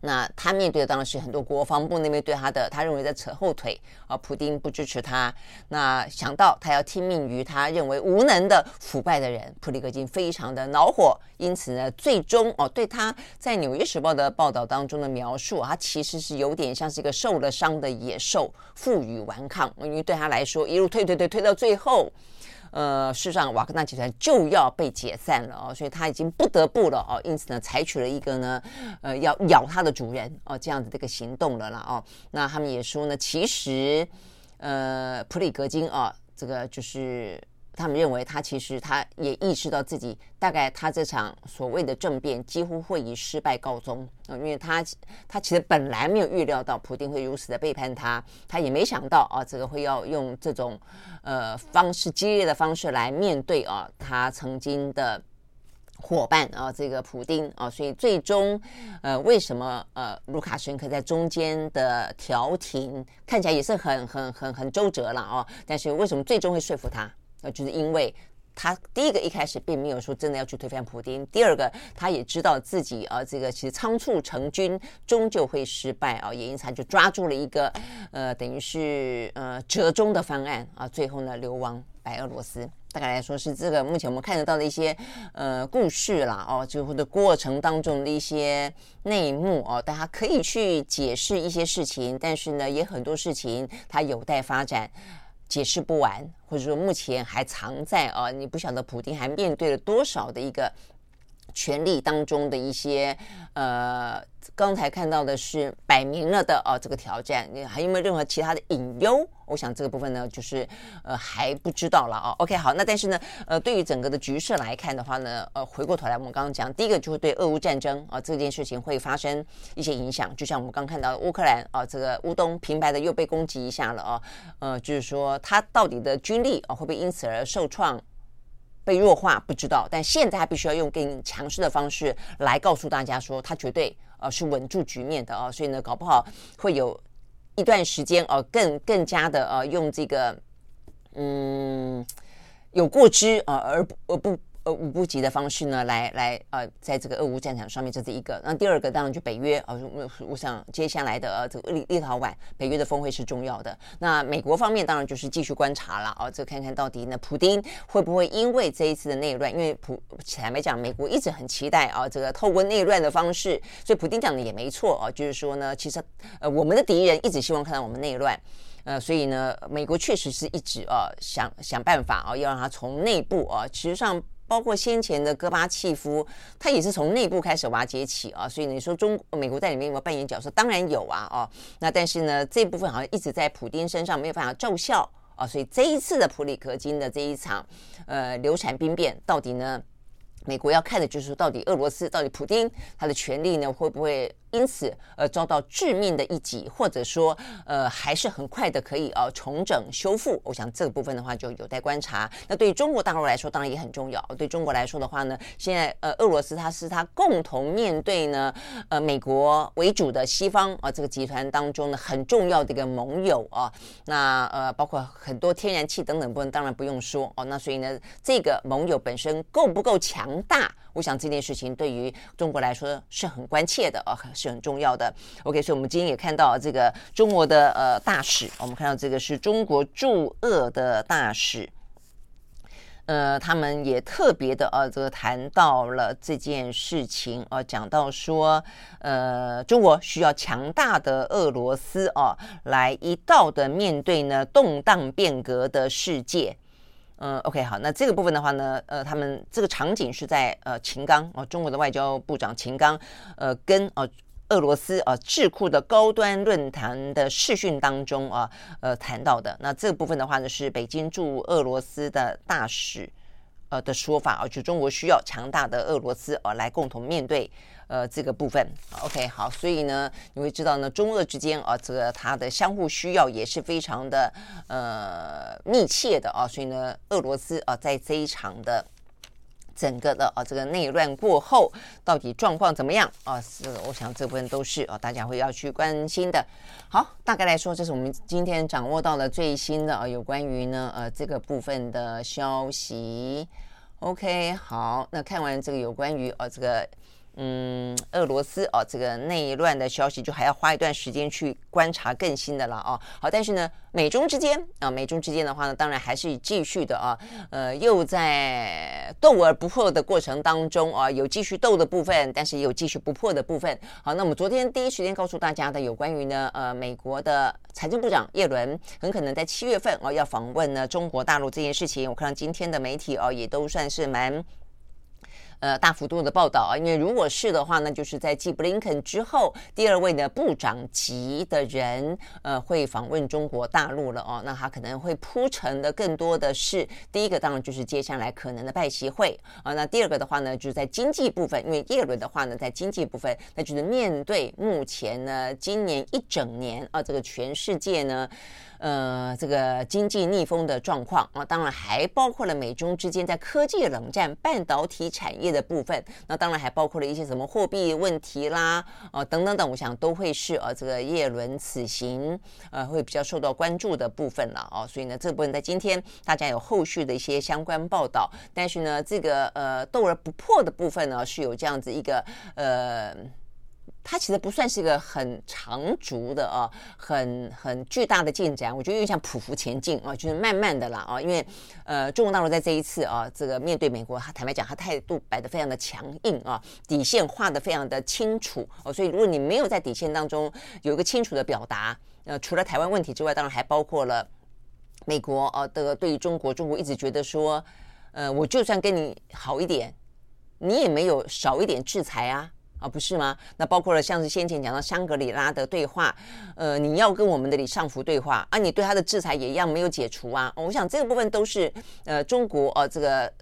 那他面对的当然是很多国防部那边对他的，他认为在扯后腿啊，普丁不支持他。那想到他要听命于他认为无能的腐败的人，普里格金非常的恼火。因此呢，最终哦，对他在《纽约时报》的报道当中的描述，他其实是有点像是一个受了伤的野兽，负隅顽抗。因为对他来说，一路推推推推到最后。呃，事实上，瓦格纳集团就要被解散了哦，所以他已经不得不了哦，因此呢，采取了一个呢，呃，要咬他的主人哦，这样的这个行动了啦哦。那他们也说呢，其实，呃，普里格金啊，这个就是。他们认为他其实他也意识到自己大概他这场所谓的政变几乎会以失败告终啊，因为他他其实本来没有预料到普丁会如此的背叛他，他也没想到啊，这个会要用这种呃方式激烈的方式来面对啊他曾经的伙伴啊这个普丁啊，所以最终呃为什么呃卢卡申科在中间的调停看起来也是很很很很周折了啊，但是为什么最终会说服他？呃，就是因为他第一个一开始并没有说真的要去推翻普丁，第二个他也知道自己啊，这个其实仓促成军终究会失败啊，也因此他就抓住了一个呃，等于是呃折中的方案啊，最后呢流亡白俄罗斯。大概来说是这个目前我们看得到的一些呃故事啦哦，最后的过程当中的一些内幕哦，大家可以去解释一些事情，但是呢，也很多事情它有待发展。解释不完，或者说目前还藏在啊，你不晓得普丁还面对了多少的一个权力当中的一些呃，刚才看到的是摆明了的哦，这个挑战，你还有没有任何其他的隐忧？我想这个部分呢，就是呃还不知道了哦。OK，好，那但是呢，呃，对于整个的局势来看的话呢，呃，回过头来我们刚刚讲，第一个就是对俄乌战争啊、这件事情会发生一些影响，就像我们刚看到乌克兰啊、这个乌东平白的又被攻击一下了啊，呃，就是说他到底的军力啊、会不会因此而受创？被弱化不知道，但现在他必须要用更强势的方式来告诉大家说，他绝对呃是稳住局面的啊，所以呢，搞不好会有一段时间呃更更加的呃用这个嗯有过之啊、而而不。呃，无不及的方式呢，来来呃，在这个俄乌战场上面，这是一个。那第二个当然就北约啊，我我想接下来的呃，这个立立陶宛北约的峰会是重要的。那美国方面当然就是继续观察了啊，这看看到底呢，普丁会不会因为这一次的内乱，因为普坦白讲，美国一直很期待啊，这个透过内乱的方式，所以普丁讲的也没错啊，就是说呢，其实呃，我们的敌人一直希望看到我们内乱，呃，所以呢，美国确实是一直啊想想办法啊，要让他从内部啊，实际上。包括先前的戈巴契夫，他也是从内部开始瓦解起啊，所以你说中美国在里面有没有扮演角色？当然有啊，哦，那但是呢，这部分好像一直在普丁身上没有办法奏效啊，所以这一次的普里克金的这一场呃流产兵变，到底呢，美国要看的就是，到底俄罗斯到底普丁他的权力呢会不会？因此，呃，遭到致命的一击，或者说，呃，还是很快的可以呃重整修复。我想这个部分的话就有待观察。那对于中国大陆来说，当然也很重要。对中国来说的话呢，现在呃，俄罗斯它是它共同面对呢，呃，美国为主的西方啊、这个集团当中呢很重要的一个盟友啊。那呃，包括很多天然气等等部分，当然不用说哦。那所以呢，这个盟友本身够不够强大？我想这件事情对于中国来说是很关切的啊。是很重要的。OK，所以我们今天也看到这个中国的呃大使，我们看到这个是中国驻俄的大使，呃，他们也特别的呃这个谈到了这件事情呃，讲到说呃中国需要强大的俄罗斯哦、呃，来一道的面对呢动荡变革的世界。嗯、，OK，好，那这个部分的话呢，呃，他们这个场景是在呃秦刚哦、呃，中国的外交部长秦刚呃跟哦。呃俄罗斯啊智库的高端论坛的视讯当中啊，呃谈到的那这个部分的话呢，是北京驻俄罗斯的大使呃的说法啊，就中国需要强大的俄罗斯啊来共同面对呃这个部分。OK，好，所以呢，你会知道呢，中俄之间啊，这个它的相互需要也是非常的呃密切的啊，所以呢，俄罗斯啊在这一场的。整个的啊，这个内乱过后到底状况怎么样啊？是，我想这部分都是啊，大家会要去关心的。好，大概来说，这是我们今天掌握到的最新的啊，有关于呢呃这个部分的消息。OK，好，那看完这个有关于啊这个。嗯，俄罗斯哦，这个内乱的消息就还要花一段时间去观察更新的了哦。好，但是呢，美中之间啊，美中之间的话呢，当然还是继续的啊，呃，又在斗而不破的过程当中啊，有继续斗的部分，但是也有继续不破的部分。好，那我们昨天第一时间告诉大家的有关于呢，呃，美国的财政部长耶伦很可能在七月份哦要访问呢中国大陆这件事情，我看到今天的媒体哦也都算是蛮。呃，大幅度的报道啊，因为如果是的话呢，就是在继布林肯之后，第二位的部长级的人，呃，会访问中国大陆了哦。那他可能会铺陈的更多的是，第一个当然就是接下来可能的拜习会啊。那第二个的话呢，就是在经济部分，因为耶伦的话呢，在经济部分，那就是面对目前呢，今年一整年啊，这个全世界呢。呃，这个经济逆风的状况啊，当然还包括了美中之间在科技冷战、半导体产业的部分。那当然还包括了一些什么货币问题啦，啊等等等，我想都会是呃这个叶伦此行呃会比较受到关注的部分了哦。所以呢，这部分在今天大家有后续的一些相关报道。但是呢，这个呃斗而不破的部分呢，是有这样子一个呃。它其实不算是一个很长足的啊，很很巨大的进展。我觉得又像匍匐前进啊，就是慢慢的啦啊。因为呃，中国大陆在这一次啊，这个面对美国，他坦白讲，他态度摆得非常的强硬啊，底线画得非常的清楚哦。所以如果你没有在底线当中有一个清楚的表达，呃，除了台湾问题之外，当然还包括了美国啊的对于中国，中国一直觉得说，呃，我就算跟你好一点，你也没有少一点制裁啊。啊，不是吗？那包括了像是先前讲到香格里拉的对话，呃，你要跟我们的李尚福对话啊，你对他的制裁也一样没有解除啊。我想这个部分都是呃中国呃这个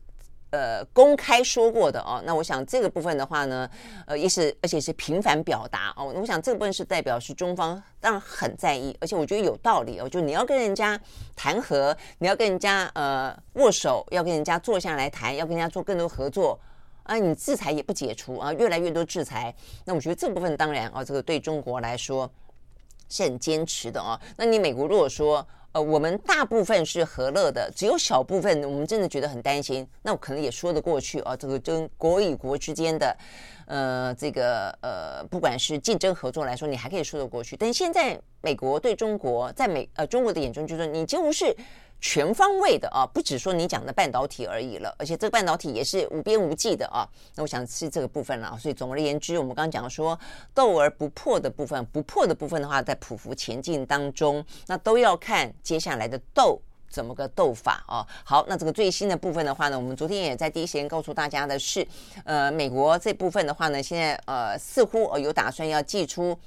呃公开说过的哦。那我想这个部分的话呢，呃也是而且是频繁表达哦。我想这个部分是代表是中方当然很在意，而且我觉得有道理哦。就你要跟人家谈和，你要跟人家呃握手，要跟人家坐下来谈，要跟人家做更多合作。啊，你制裁也不解除啊，越来越多制裁，那我觉得这部分当然啊，这个对中国来说是很坚持的啊。那你美国如果说呃，我们大部分是和乐的，只有小部分我们真的觉得很担心，那我可能也说得过去啊。这个跟国与国之间的呃这个呃，不管是竞争合作来说，你还可以说得过去。但现在美国对中国，在美呃中国的眼中，就是你几乎是。全方位的啊，不只说你讲的半导体而已了，而且这个半导体也是无边无际的啊。那我想是这个部分了。所以总而言之，我们刚刚讲说斗而不破的部分，不破的部分的话，在匍匐前进当中，那都要看接下来的斗怎么个斗法啊。好，那这个最新的部分的话呢，我们昨天也在第一时间告诉大家的是，呃，美国这部分的话呢，现在呃似乎呃有打算要祭出。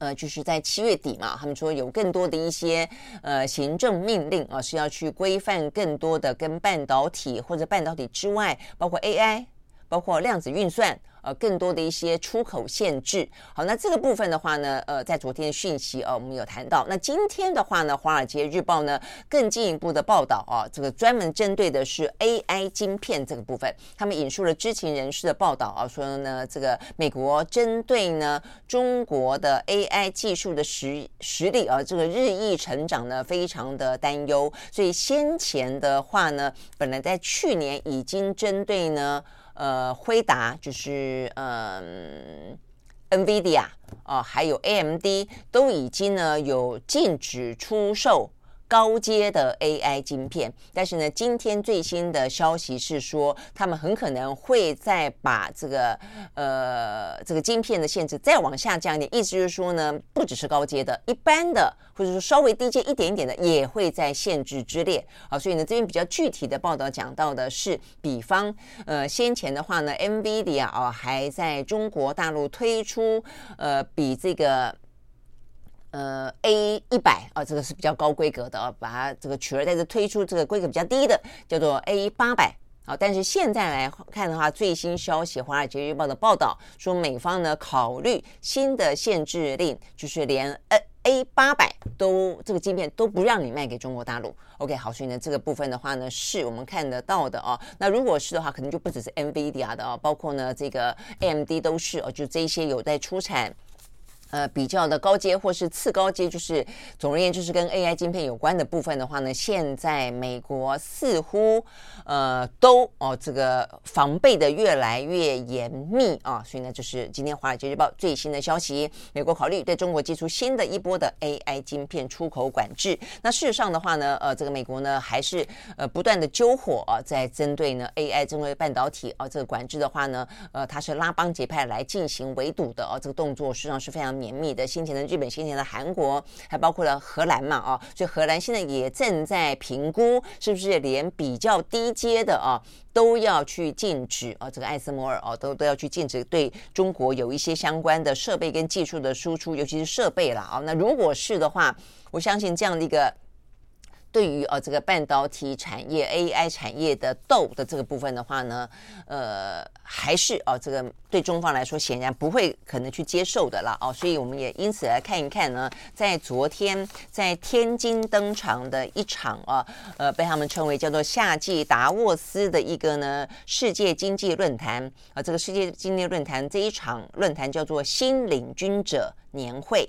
呃，就是在七月底嘛，他们说有更多的一些呃行政命令啊，是要去规范更多的跟半导体或者半导体之外，包括 AI，包括量子运算。呃，更多的一些出口限制。好，那这个部分的话呢，呃，在昨天的讯息呃，我们有谈到。那今天的话呢，《华尔街日报》呢更进一步的报道啊，这个专门针对的是 AI 晶片这个部分。他们引述了知情人士的报道啊，说呢，这个美国针对呢中国的 AI 技术的实实力啊，这个日益成长呢，非常的担忧。所以先前的话呢，本来在去年已经针对呢。呃，辉达就是嗯，NVIDIA 啊、呃，还有 AMD 都已经呢有禁止出售。高阶的 AI 晶片，但是呢，今天最新的消息是说，他们很可能会再把这个呃这个晶片的限制再往下降一点，意思就是说呢，不只是高阶的，一般的或者说稍微低阶一点一点的也会在限制之列啊。所以呢，这边比较具体的报道讲到的是，比方呃先前的话呢，NVIDIA 啊还在中国大陆推出呃比这个。呃，A 一百啊，这个是比较高规格的啊，把它这个取而代之推出这个规格比较低的，叫做 A 八百啊。但是现在来看的话，最新消息，《华尔街日报》的报道说，美方呢考虑新的限制令，就是连 A A 八百都这个晶片都不让你卖给中国大陆。OK，好，所以呢这个部分的话呢，是我们看得到的啊。那如果是的话，可能就不只是 NVIDIA 的啊，包括呢这个 AMD 都是哦，就这些有在出产。呃，比较的高阶或是次高阶，就是总而言之，是跟 AI 晶片有关的部分的话呢，现在美国似乎呃都哦这个防备的越来越严密啊，所以呢，就是今天《华尔街日报》最新的消息，美国考虑对中国寄出新的一波的 AI 晶片出口管制。那事实上的话呢，呃，这个美国呢还是呃不断的揪火啊，在针对呢 AI 针对半导体啊这个管制的话呢，呃，它是拉帮结派来进行围堵的啊，这个动作实际上是非常。绵密的，先前的日本，先前的韩国，还包括了荷兰嘛哦，所以荷兰现在也正在评估，是不是连比较低阶的啊都要去禁止啊，这个艾斯摩尔哦都都要去禁止对中国有一些相关的设备跟技术的输出，尤其是设备了啊。那如果是的话，我相信这样的一个。对于呃这个半导体产业 AI 产业的斗的这个部分的话呢，呃还是哦、呃、这个对中方来说显然不会可能去接受的了哦，所以我们也因此来看一看呢，在昨天在天津登场的一场啊呃被他们称为叫做夏季达沃斯的一个呢世界经济论坛啊、呃，这个世界经济论坛这一场论坛叫做新领军者年会。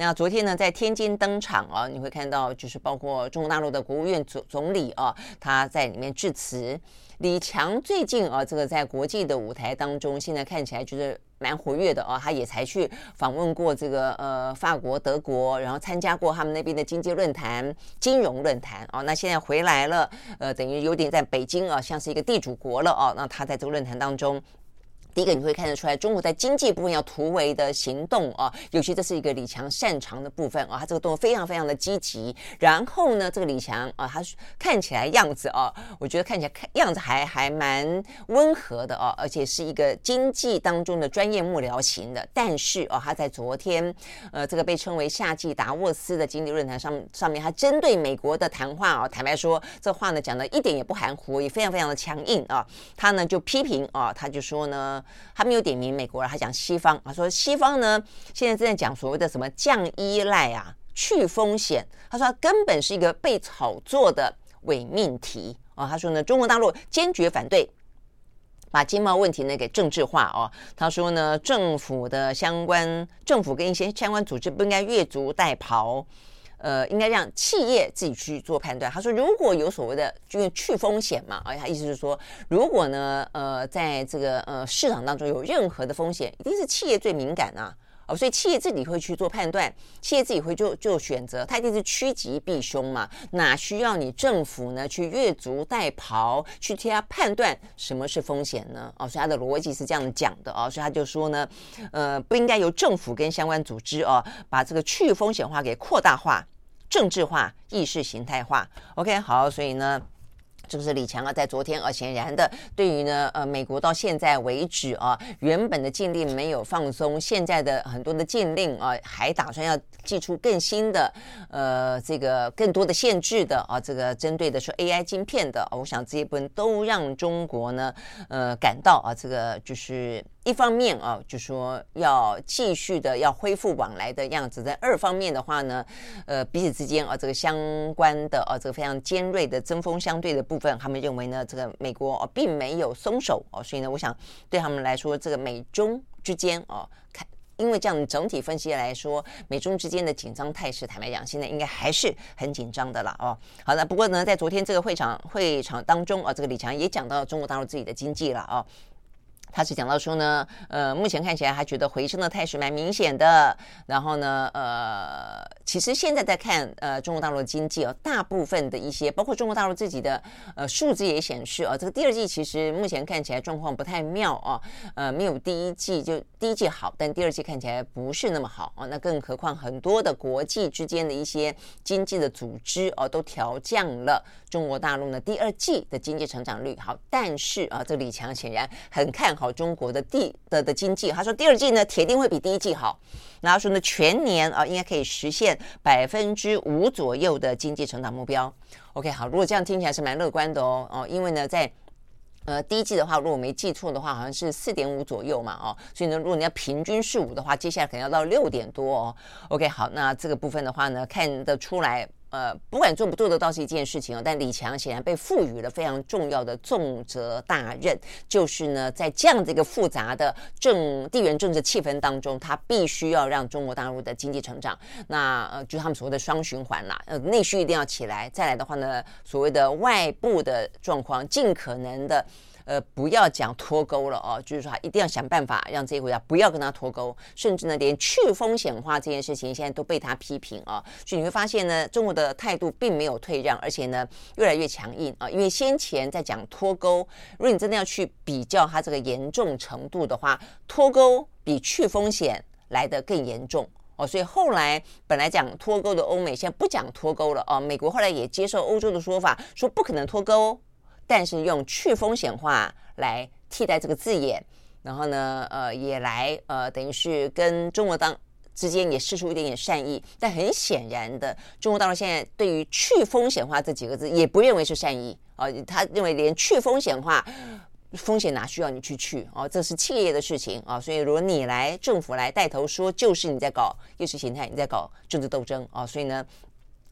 那昨天呢，在天津登场啊，你会看到就是包括中国大陆的国务院总总理啊，他在里面致辞。李强最近啊，这个在国际的舞台当中，现在看起来就是蛮活跃的啊。他也才去访问过这个呃法国、德国，然后参加过他们那边的经济论坛、金融论坛啊。那现在回来了，呃，等于有点在北京啊，像是一个地主国了啊。那他在这个论坛当中。第一个你会看得出来，中国在经济部分要突围的行动啊，尤其这是一个李强擅长的部分啊，他这个动作非常非常的积极。然后呢，这个李强啊，他看起来样子啊，我觉得看起来看样子还还蛮温和的啊，而且是一个经济当中的专业幕僚型的。但是啊，他在昨天呃这个被称为夏季达沃斯的经济论坛上上面，他针对美国的谈话啊，坦白说这话呢讲的一点也不含糊，也非常非常的强硬啊。他呢就批评啊，他就说呢。他没有点名美国人，他讲西方他，说西方呢现在正在讲所谓的什么降依赖啊、去风险。他说他根本是一个被炒作的伪命题啊。他说呢，中国大陆坚决反对把经贸问题呢给政治化哦。他说呢，政府的相关政府跟一些相关组织不应该越俎代庖。呃，应该让企业自己去做判断。他说，如果有所谓的，就是去风险嘛，而且他意思是说，如果呢，呃，在这个呃市场当中有任何的风险，一定是企业最敏感啊。哦，所以企业自己会去做判断，企业自己会就就选择，它一定是趋吉避凶嘛，哪需要你政府呢去越俎代庖去替他判断什么是风险呢？哦，所以他的逻辑是这样讲的哦，所以他就说呢，呃，不应该由政府跟相关组织哦，把这个去风险化给扩大化、政治化、意识形态化。OK，好，所以呢。这个是李强啊，在昨天啊，显然的，对于呢，呃，美国到现在为止啊，原本的禁令没有放松，现在的很多的禁令啊，还打算要寄出更新的，呃，这个更多的限制的啊，这个针对的是 AI 晶片的，我想这一部分都让中国呢，呃，感到啊，这个就是。一方面啊，就说要继续的要恢复往来的样子；在二方面的话呢，呃，彼此之间啊，这个相关的啊，这个非常尖锐的针锋相对的部分，他们认为呢，这个美国啊并没有松手哦，所以呢，我想对他们来说，这个美中之间啊，看，因为这样整体分析来说，美中之间的紧张态势，坦白讲，现在应该还是很紧张的了哦。好的，不过呢，在昨天这个会场会场当中啊，这个李强也讲到中国大陆自己的经济了啊。他是讲到说呢，呃，目前看起来还觉得回升的态势蛮明显的。然后呢，呃，其实现在在看呃中国大陆的经济啊，大部分的一些，包括中国大陆自己的呃数字也显示啊，这个第二季其实目前看起来状况不太妙啊，呃，没有第一季就第一季好，但第二季看起来不是那么好啊。那更何况很多的国际之间的一些经济的组织啊，都调降了中国大陆呢第二季的经济成长率。好，但是啊，这李强显然很看。好，中国的第的的经济，他说第二季呢铁定会比第一季好，然后说呢全年啊应该可以实现百分之五左右的经济成长目标。OK，好，如果这样听起来是蛮乐观的哦哦，因为呢在呃第一季的话，如果没记错的话，好像是四点五左右嘛哦，所以呢如果你要平均是五的话，接下来可能要到六点多哦。OK，好，那这个部分的话呢，看得出来。呃，不管做不做得到是一件事情哦，但李强显然被赋予了非常重要的重责大任，就是呢，在这样的一个复杂的政地缘政治气氛当中，他必须要让中国大陆的经济成长，那呃，就是他们所谓的双循环啦，呃，内需一定要起来，再来的话呢，所谓的外部的状况，尽可能的。呃，不要讲脱钩了哦，就是说一定要想办法让这些国家不要跟他脱钩，甚至呢，连去风险化这件事情现在都被他批评啊。所以你会发现呢，中国的态度并没有退让，而且呢，越来越强硬啊。因为先前在讲脱钩，如果你真的要去比较它这个严重程度的话，脱钩比去风险来得更严重哦。所以后来本来讲脱钩的欧美，现在不讲脱钩了哦。美国后来也接受欧洲的说法，说不可能脱钩。但是用去风险化来替代这个字眼，然后呢，呃，也来呃，等于是跟中国当之间也试出一点点善意。但很显然的，中国大陆现在对于去风险化这几个字也不认为是善意啊，他认为连去风险化风险哪需要你去去啊，这是企业的事情啊。所以如果你来政府来带头说，就是你在搞意识形态，你在搞政治斗争啊。所以呢。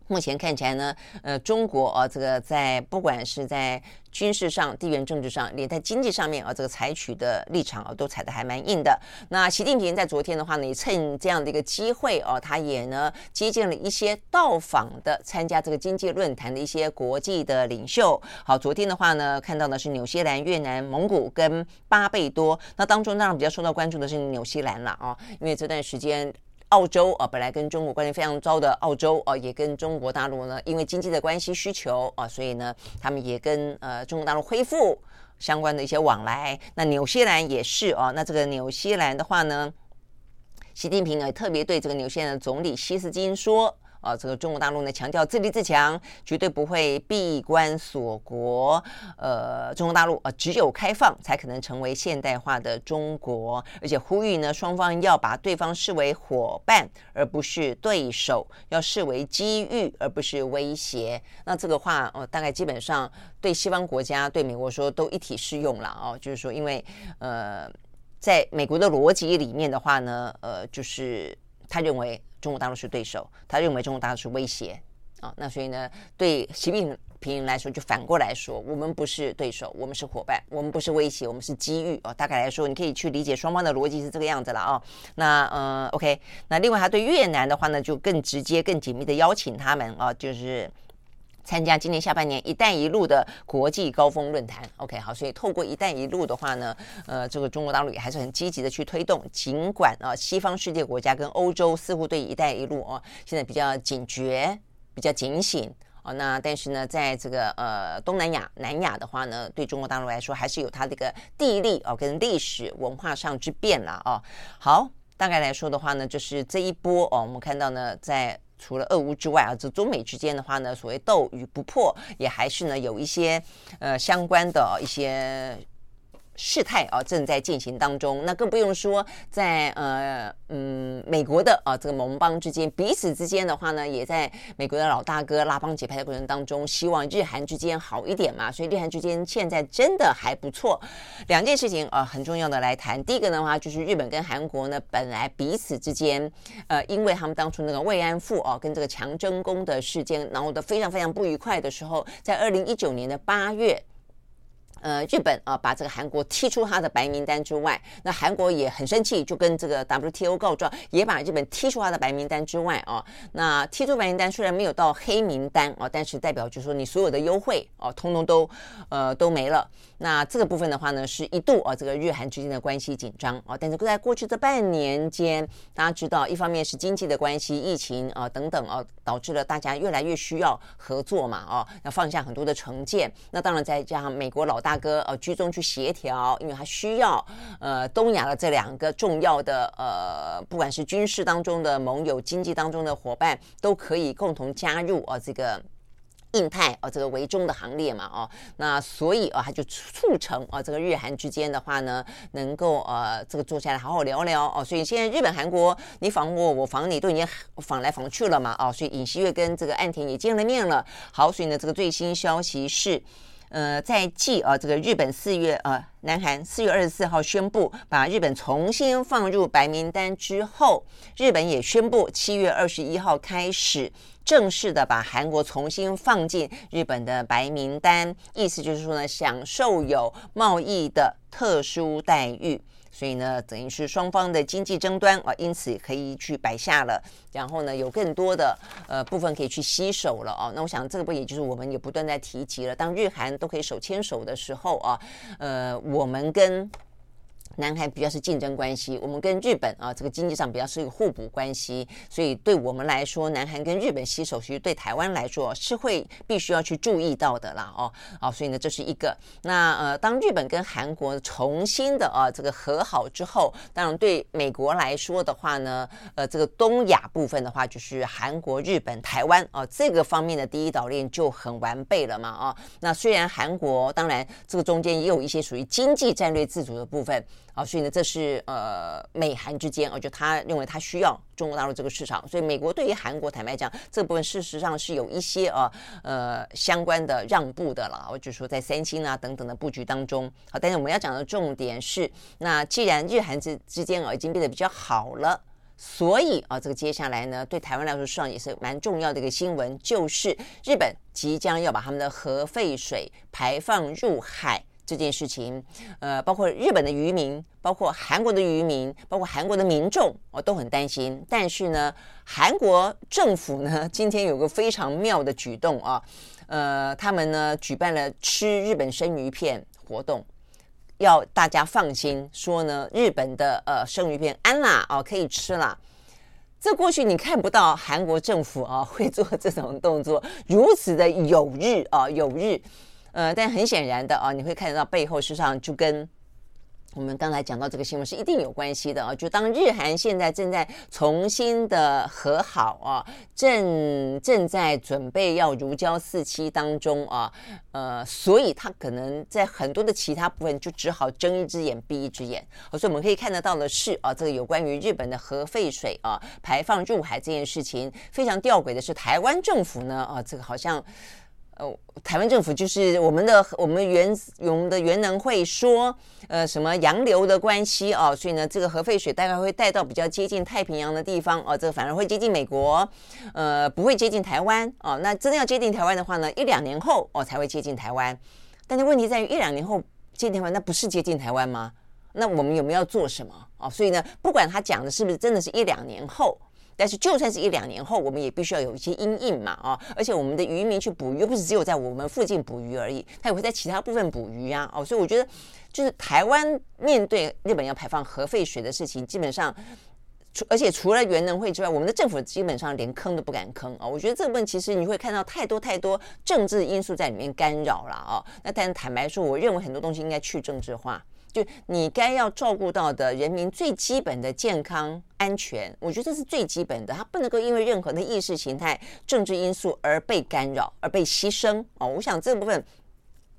目前看起来呢，呃，中国啊，这个在不管是在军事上、地缘政治上，连在经济上面啊，这个采取的立场啊，都踩得还蛮硬的。那习近平在昨天的话呢，也趁这样的一个机会啊，他也呢接见了一些到访的参加这个经济论坛的一些国际的领袖。好，昨天的话呢，看到的是纽西兰、越南、蒙古跟巴贝多。那当中当然比较受到关注的是纽西兰了啊，因为这段时间。澳洲啊，本来跟中国关系非常糟的澳洲啊，也跟中国大陆呢，因为经济的关系需求啊，所以呢，他们也跟呃中国大陆恢复相关的一些往来。那纽西兰也是啊，那这个纽西兰的话呢，习近平也特别对这个纽西兰的总理希斯金说。啊，这个中国大陆呢，强调自立自强，绝对不会闭关锁国。呃，中国大陆啊，只有开放才可能成为现代化的中国，而且呼吁呢，双方要把对方视为伙伴，而不是对手，要视为机遇，而不是威胁。那这个话，呃，大概基本上对西方国家、对美国说都一体适用了哦。就是说，因为呃，在美国的逻辑里面的话呢，呃，就是他认为。中国大陆是对手，他认为中国大陆是威胁啊，那所以呢，对习近平来说，就反过来说，我们不是对手，我们是伙伴，我们不是威胁，我们是机遇哦。大概来说，你可以去理解双方的逻辑是这个样子了啊。那呃，OK，那另外他对越南的话呢，就更直接、更紧密的邀请他们啊，就是。参加今年下半年“一带一路”的国际高峰论坛，OK，好，所以透过“一带一路”的话呢，呃，这个中国大陆也还是很积极的去推动。尽管啊，西方世界国家跟欧洲似乎对“一带一路”啊现在比较警觉、比较警醒啊，那但是呢，在这个呃东南亚、南亚的话呢，对中国大陆来说还是有它这个地利啊跟历史文化上之变了啊。好，大概来说的话呢，就是这一波哦，我们看到呢，在。除了俄乌之外啊，这中美之间的话呢，所谓斗与不破，也还是呢有一些呃相关的一些。事态啊正在进行当中，那更不用说在呃嗯美国的啊这个盟邦之间，彼此之间的话呢，也在美国的老大哥拉帮结派的过程当中，希望日韩之间好一点嘛。所以日韩之间现在真的还不错。两件事情啊很重要的来谈，第一个的话就是日本跟韩国呢本来彼此之间呃因为他们当初那个慰安妇哦跟这个强征宫的事件闹得非常非常不愉快的时候，在二零一九年的八月。呃，日本啊，把这个韩国踢出他的白名单之外，那韩国也很生气，就跟这个 WTO 告状，也把日本踢出他的白名单之外啊。那踢出白名单虽然没有到黑名单啊，但是代表就是说你所有的优惠啊，通通都呃都没了。那这个部分的话呢，是一度啊，这个日韩之间的关系紧张啊。但是在过去这半年间，大家知道，一方面是经济的关系、疫情啊等等啊，导致了大家越来越需要合作嘛啊，要放下很多的成见。那当然再加上美国老大哥呃居中去协调，因为他需要呃东亚的这两个重要的呃，不管是军事当中的盟友、经济当中的伙伴，都可以共同加入啊这个。印太啊，这个围中的行列嘛，哦，那所以啊，他就促成啊，这个日韩之间的话呢，能够呃，这个坐下来好好聊聊哦。所以现在日本、韩国，你访我，我访你，都已经访来访去了嘛，哦，所以尹锡悦跟这个岸田也见了面了。好，所以呢，这个最新消息是，呃，在继啊，这个日本四月呃，南韩四月二十四号宣布把日本重新放入白名单之后，日本也宣布七月二十一号开始。正式的把韩国重新放进日本的白名单，意思就是说呢，享受有贸易的特殊待遇，所以呢，等于是双方的经济争端啊，因此可以去摆下了，然后呢，有更多的呃部分可以去携手了啊。那我想这个不也就是我们也不断在提及了，当日韩都可以手牵手的时候啊，呃，我们跟。南韩比较是竞争关系，我们跟日本啊，这个经济上比较是一个互补关系，所以对我们来说，南韩跟日本携手，其实对台湾来说是会必须要去注意到的啦，哦，啊，所以呢，这是一个。那呃，当日本跟韩国重新的啊这个和好之后，当然对美国来说的话呢，呃，这个东亚部分的话，就是韩国、日本、台湾啊这个方面的第一岛链就很完备了嘛，啊，那虽然韩国当然这个中间也有一些属于经济战略自主的部分。啊，所以呢，这是呃美韩之间，啊，就他认为他需要中国大陆这个市场，所以美国对于韩国坦白讲，这部分事实上是有一些啊呃相关的让步的了，我就说在三星啊等等的布局当中，好，但是我们要讲的重点是，那既然日韩之之间啊已经变得比较好了，所以啊这个接下来呢，对台湾来说实际上也是蛮重要的一个新闻，就是日本即将要把他们的核废水排放入海。这件事情，呃，包括日本的渔民，包括韩国的渔民，包括韩国的民众，我都很担心。但是呢，韩国政府呢，今天有个非常妙的举动啊，呃，他们呢举办了吃日本生鱼片活动，要大家放心，说呢，日本的呃生鱼片安啦，哦，可以吃了。这过去你看不到韩国政府啊 会做这种动作，如此的有日啊有日。呃，但很显然的啊，你会看得到背后事实上就跟。我们刚才讲到这个新闻是一定有关系的啊，就当日韩现在正在重新的和好啊，正正在准备要如胶似漆当中啊，呃，所以他可能在很多的其他部分就只好睁一只眼闭一只眼。所以我们可以看得到的是啊，这个有关于日本的核废水啊排放入海这件事情，非常吊诡的是，台湾政府呢啊，这个好像。呃，台湾政府就是我们的我们原我们的原能会说，呃，什么洋流的关系哦，所以呢，这个核废水大概会带到比较接近太平洋的地方哦，这个反而会接近美国，呃，不会接近台湾哦。那真的要接近台湾的话呢，一两年后哦才会接近台湾。但是问题在于一两年后接近台湾，那不是接近台湾吗？那我们有没有要做什么哦？所以呢，不管他讲的是不是真的是一两年后。但是就算是一两年后，我们也必须要有一些阴影嘛啊！而且我们的渔民去捕鱼，又不是只有在我们附近捕鱼而已，他也会在其他部分捕鱼呀哦！所以我觉得，就是台湾面对日本要排放核废水的事情，基本上除而且除了原能会之外，我们的政府基本上连坑都不敢坑啊！我觉得这部分其实你会看到太多太多政治因素在里面干扰了啊！那但坦白说，我认为很多东西应该去政治化。就你该要照顾到的人民最基本的健康安全，我觉得这是最基本的，它不能够因为任何的意识形态、政治因素而被干扰、而被牺牲哦。我想这部分。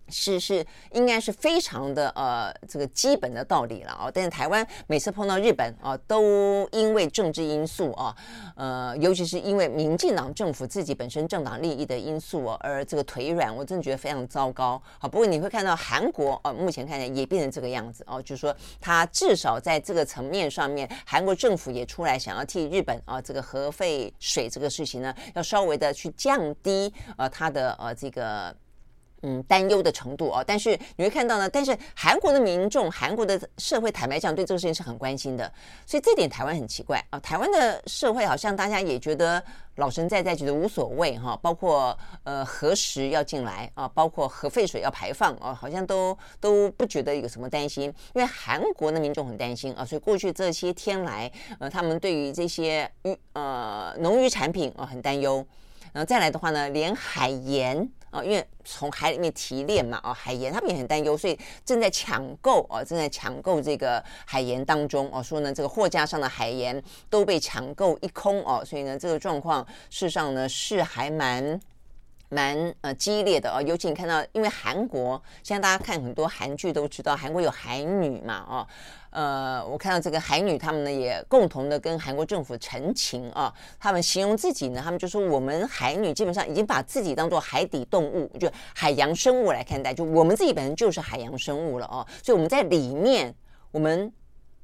是是，应该是非常的呃，这个基本的道理了哦。但是台湾每次碰到日本啊，都因为政治因素啊，呃，尤其是因为民进党政府自己本身政党利益的因素哦，而这个腿软，我真的觉得非常糟糕。好，不过你会看到韩国哦，目前看起来也变成这个样子哦，就是说他至少在这个层面上面，韩国政府也出来想要替日本啊，这个核废水这个事情呢，要稍微的去降低呃他的呃这个。嗯，担忧的程度哦，但是你会看到呢，但是韩国的民众、韩国的社会，坦白讲，对这个事情是很关心的，所以这点台湾很奇怪啊。台湾的社会好像大家也觉得老神在在，觉得无所谓哈。包括呃核食要进来啊，包括核废水要排放啊，好像都都不觉得有什么担心，因为韩国的民众很担心啊，所以过去这些天来，呃，他们对于这些鱼呃农渔产品啊很担忧。然后再来的话呢，连海盐啊，因为从海里面提炼嘛，啊，海盐他们也很担忧，所以正在抢购啊，正在抢购这个海盐当中哦，说呢，这个货架上的海盐都被抢购一空哦，所以呢，这个状况事实上呢是还蛮。蛮呃激烈的哦，尤其你看到，因为韩国现在大家看很多韩剧都知道，韩国有海女嘛哦，呃，我看到这个海女他们呢也共同的跟韩国政府陈情啊，他们形容自己呢，他们就说我们海女基本上已经把自己当做海底动物，就海洋生物来看待，就我们自己本身就是海洋生物了哦，所以我们在里面我们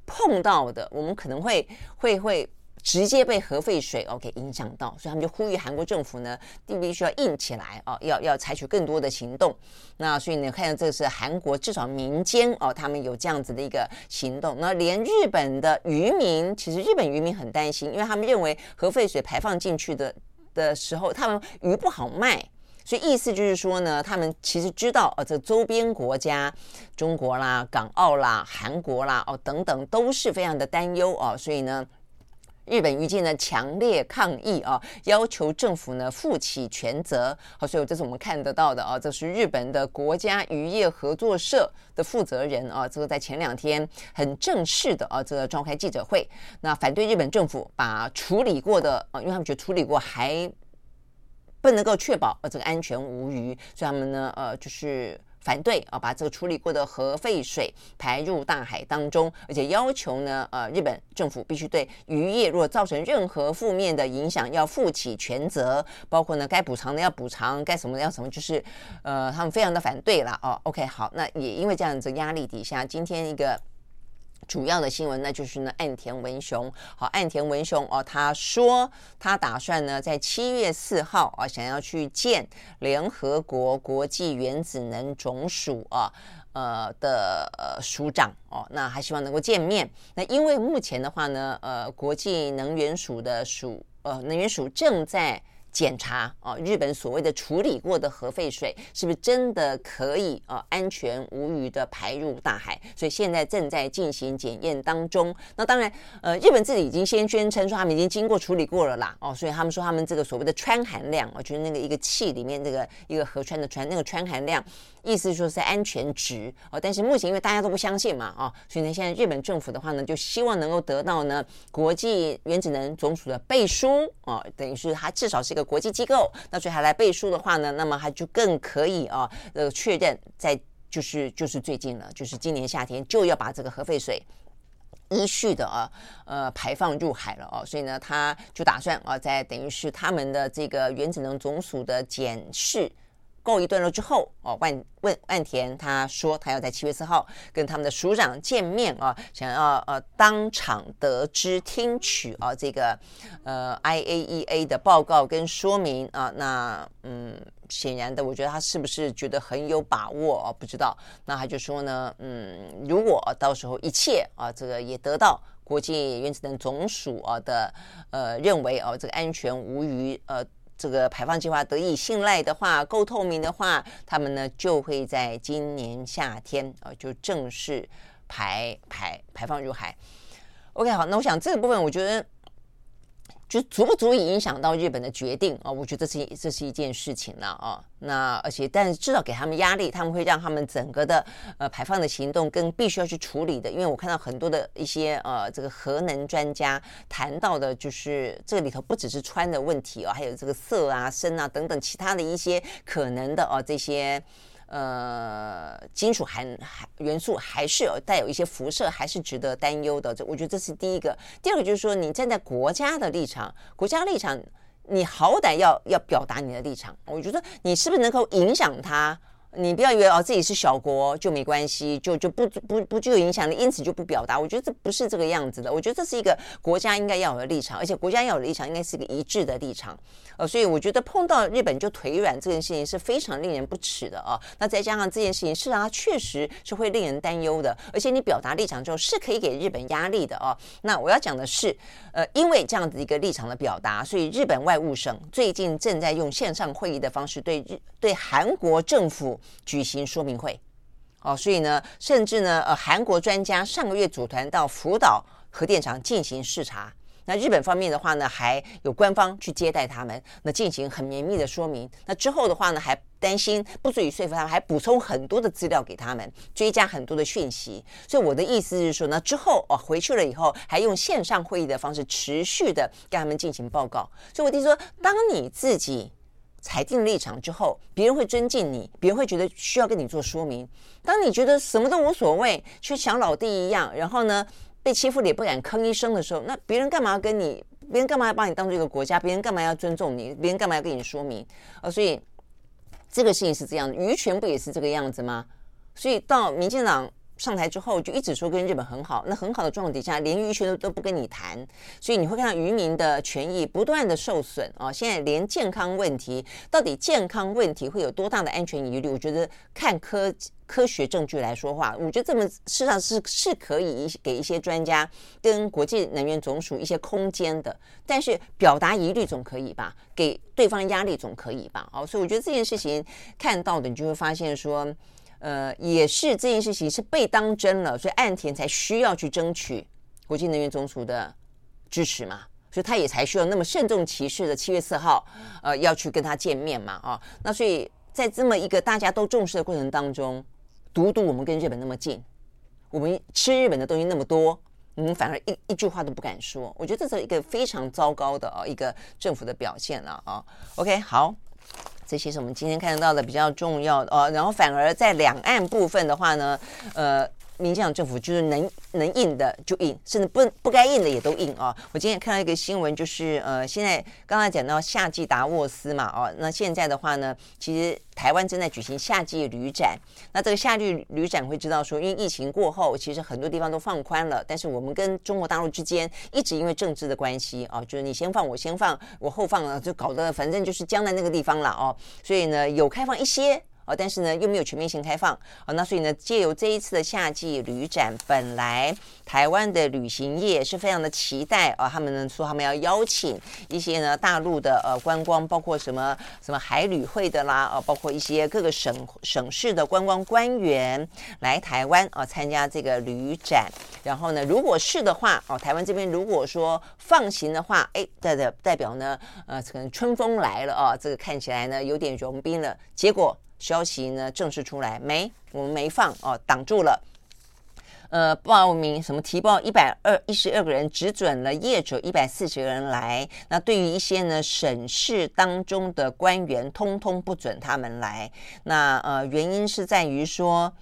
碰到的，我们可能会会会。直接被核废水哦给影响到，所以他们就呼吁韩国政府呢，必须要硬起来哦，要要采取更多的行动。那所以呢，看到这是韩国至少民间哦，他们有这样子的一个行动。那连日本的渔民，其实日本渔民很担心，因为他们认为核废水排放进去的的时候，他们鱼不好卖。所以意思就是说呢，他们其实知道哦，这周边国家，中国啦、港澳啦、韩国啦哦等等，都是非常的担忧哦，所以呢。日本渔界呢强烈抗议啊，要求政府呢负起全责。好，所以这是我们看得到的啊，这是日本的国家渔业合作社的负责人啊，这个在前两天很正式的啊，这个召开记者会，那反对日本政府把处理过的啊，因为他们觉得处理过还不能够确保呃这个安全无虞，所以他们呢呃就是。反对啊，把这个处理过的核废水排入大海当中，而且要求呢，呃，日本政府必须对渔业如果造成任何负面的影响，要负起全责，包括呢该补偿的要补偿，该什么的要什么，就是呃，他们非常的反对了哦。OK，好，那也因为这样子压力底下，今天一个。主要的新闻那就是呢，岸田文雄。好，岸田文雄哦，他说他打算呢，在七月四号啊，想要去见联合国国际原子能总署啊，呃的呃署长哦，那还希望能够见面。那因为目前的话呢，呃，国际能源署的署呃能源署正在。检查啊，日本所谓的处理过的核废水是不是真的可以啊安全无虞的排入大海？所以现在正在进行检验当中。那当然，呃，日本自己已经先宣称说他们已经经过处理过了啦，哦，所以他们说他们这个所谓的氚含量，我觉得那个一个气里面这个一个河川的氚，那个氚含量，意思说是安全值哦。但是目前因为大家都不相信嘛，哦，所以呢，现在日本政府的话呢，就希望能够得到呢国际原子能总署的背书啊，等于是它至少是一个。国际机构，那所以他来背书的话呢，那么他就更可以啊，呃，确认在就是就是最近了，就是今年夏天就要把这个核废水依序的啊，呃，排放入海了哦，所以呢，他就打算啊，在等于是他们的这个原子能总署的检视。告一段落之后，哦，万问岸田他说他要在七月四号跟他们的署长见面啊，想要呃当场得知听取啊这个呃 IAEA 的报告跟说明啊，那嗯显然的，我觉得他是不是觉得很有把握啊？不知道，那他就说呢，嗯，如果到时候一切啊这个也得到国际原子能总署啊的呃认为啊这个安全无虞呃。这个排放计划得以信赖的话，够透明的话，他们呢就会在今年夏天啊、呃、就正式排排排放入海。OK，好，那我想这个部分，我觉得。就足不足以影响到日本的决定啊？我觉得这是这是一件事情了啊。那而且，但是至少给他们压力，他们会让他们整个的呃排放的行动跟必须要去处理的。因为我看到很多的一些呃这个核能专家谈到的，就是这里头不只是穿的问题啊，还有这个色啊、深啊等等其他的一些可能的哦、这些。呃，金属含含元素还是有带有一些辐射，还是值得担忧的。这我觉得这是第一个。第二个就是说，你站在国家的立场，国家立场，你好歹要要表达你的立场。我觉得你是不是能够影响他？你不要以为哦自己是小国就没关系，就就不不不具有影响力，因此就不表达。我觉得这不是这个样子的。我觉得这是一个国家应该要有的立场，而且国家要有的立场应该是一个一致的立场。呃，所以我觉得碰到日本就腿软这件事情是非常令人不齿的啊。那再加上这件事情，事实上它确实是会令人担忧的。而且你表达立场之后是可以给日本压力的啊。那我要讲的是，呃，因为这样子一个立场的表达，所以日本外务省最近正在用线上会议的方式对日对韩国政府。举行说明会，哦，所以呢，甚至呢，呃，韩国专家上个月组团到福岛核电厂进行视察。那日本方面的话呢，还有官方去接待他们，那进行很绵密的说明。那之后的话呢，还担心不足以说服他们，还补充很多的资料给他们，追加很多的讯息。所以我的意思是说呢，之后哦回去了以后，还用线上会议的方式持续的跟他们进行报告。所以我听说，当你自己。裁定立场之后，别人会尊敬你，别人会觉得需要跟你做说明。当你觉得什么都无所谓，却想老弟一样，然后呢，被欺负了也不敢吭一声的时候，那别人干嘛要跟你？别人干嘛要把你当做一个国家？别人干嘛要尊重你？别人干嘛要跟你说明？呃，所以这个事情是这样的，渔权不也是这个样子吗？所以到民进党。上台之后就一直说跟日本很好，那很好的状况底下，连渔权都都不跟你谈，所以你会看到渔民的权益不断的受损啊！现在连健康问题，到底健康问题会有多大的安全疑虑？我觉得看科科学证据来说话，我觉得这么事实上是是可以给一些专家跟国际能源总署一些空间的，但是表达疑虑总可以吧？给对方压力总可以吧？哦，所以我觉得这件事情看到的，你就会发现说。呃，也是这件事情是被当真了，所以岸田才需要去争取国际能源总署的支持嘛，所以他也才需要那么慎重其事的七月四号，呃，要去跟他见面嘛，啊，那所以在这么一个大家都重视的过程当中，独独我们跟日本那么近，我们吃日本的东西那么多，我们反而一一句话都不敢说，我觉得这是一个非常糟糕的啊一个政府的表现了啊。OK，好。这些是我们今天看得到的比较重要的哦，然后反而在两岸部分的话呢，呃。民进党政府就是能能印的就印，甚至不不该印的也都印啊！我今天看到一个新闻，就是呃，现在刚才讲到夏季达沃斯嘛，哦，那现在的话呢，其实台湾正在举行夏季旅展。那这个夏季旅展会知道说，因为疫情过后，其实很多地方都放宽了，但是我们跟中国大陆之间一直因为政治的关系啊，就是你先放我先放我后放了，就搞得反正就是僵在那个地方了哦。所以呢，有开放一些。哦，但是呢又没有全面性开放哦，那所以呢借由这一次的夏季旅展，本来台湾的旅行业是非常的期待啊、哦，他们呢说他们要邀请一些呢大陆的呃观光，包括什么什么海旅会的啦，啊、哦，包括一些各个省省市的观光官员来台湾啊、参加这个旅展，然后呢如果是的话哦，台湾这边如果说放行的话，哎，代代代表呢呃可能春风来了啊、这个看起来呢有点融冰了，结果。消息呢正式出来没？我们没放哦，挡住了。呃，报名什么提报一百二一十二个人，只准了业主一百四十个人来。那对于一些呢省市当中的官员，通通不准他们来。那呃，原因是在于说，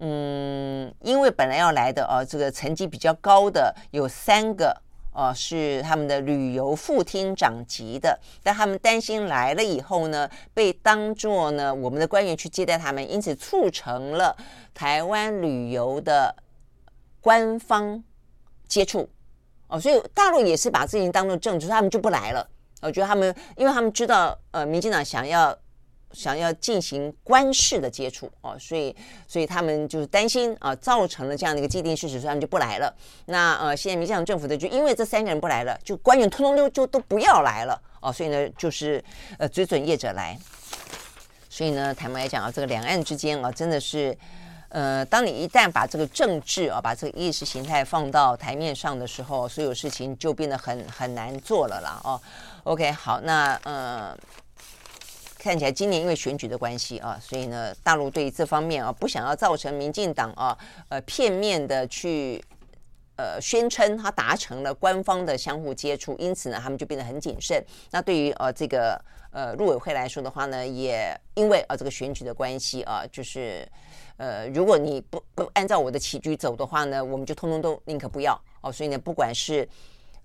嗯，因为本来要来的哦，这个成绩比较高的有三个。哦，是他们的旅游副厅长级的，但他们担心来了以后呢，被当作呢我们的官员去接待他们，因此促成了台湾旅游的官方接触。哦，所以大陆也是把事情当作政治，他们就不来了。我觉得他们，因为他们知道，呃，民进党想要。想要进行官式的接触哦，所以所以他们就是担心啊，造成了这样的一个既定事实，所以他们就不来了。那呃，现在民进党政府的就因为这三个人不来了，就官员通通溜就都不要来了哦，所以呢，就是呃只准业者来。所以呢，坦白来讲啊，这个两岸之间啊，真的是呃，当你一旦把这个政治啊，把这个意识形态放到台面上的时候，所有事情就变得很很难做了啦哦。OK，好，那呃。看起来今年因为选举的关系啊，所以呢，大陆对于这方面啊，不想要造成民进党啊，呃，片面的去呃宣称他达成了官方的相互接触，因此呢，他们就变得很谨慎。那对于呃这个呃陆委会来说的话呢，也因为啊这个选举的关系啊，就是呃如果你不不按照我的棋局走的话呢，我们就通通都宁可不要哦。所以呢，不管是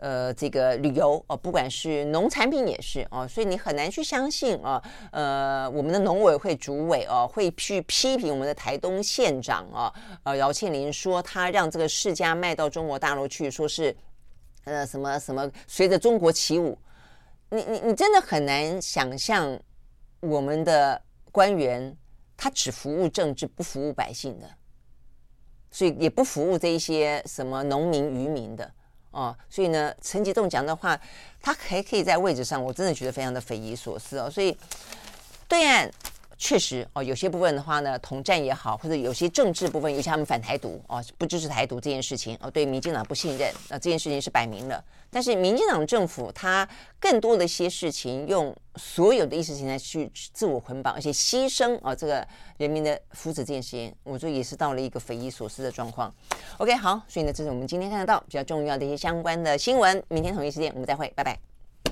呃，这个旅游哦，不管是农产品也是哦，所以你很难去相信啊，呃，我们的农委会主委哦，会去批评我们的台东县长啊，呃，饶庆林说他让这个世家卖到中国大陆去，说是呃什么什么随着中国起舞，你你你真的很难想象我们的官员他只服务政治，不服务百姓的，所以也不服务这一些什么农民渔民的。哦，所以呢，陈吉栋讲的话，他还可以在位置上，我真的觉得非常的匪夷所思哦。所以，对岸确实哦，有些部分的话呢，统战也好，或者有些政治部分，尤其他们反台独哦，不支持台独这件事情哦，对民进党不信任，那这件事情是摆明了。但是民进党政府他更多的一些事情，用所有的意识形态去自我捆绑，而且牺牲、哦、这个人民的福祉这件事情，我觉得也是到了一个匪夷所思的状况。OK，好，所以呢，这是我们今天看得到比较重要的一些相关的新闻。明天同一时间我们再会，拜拜。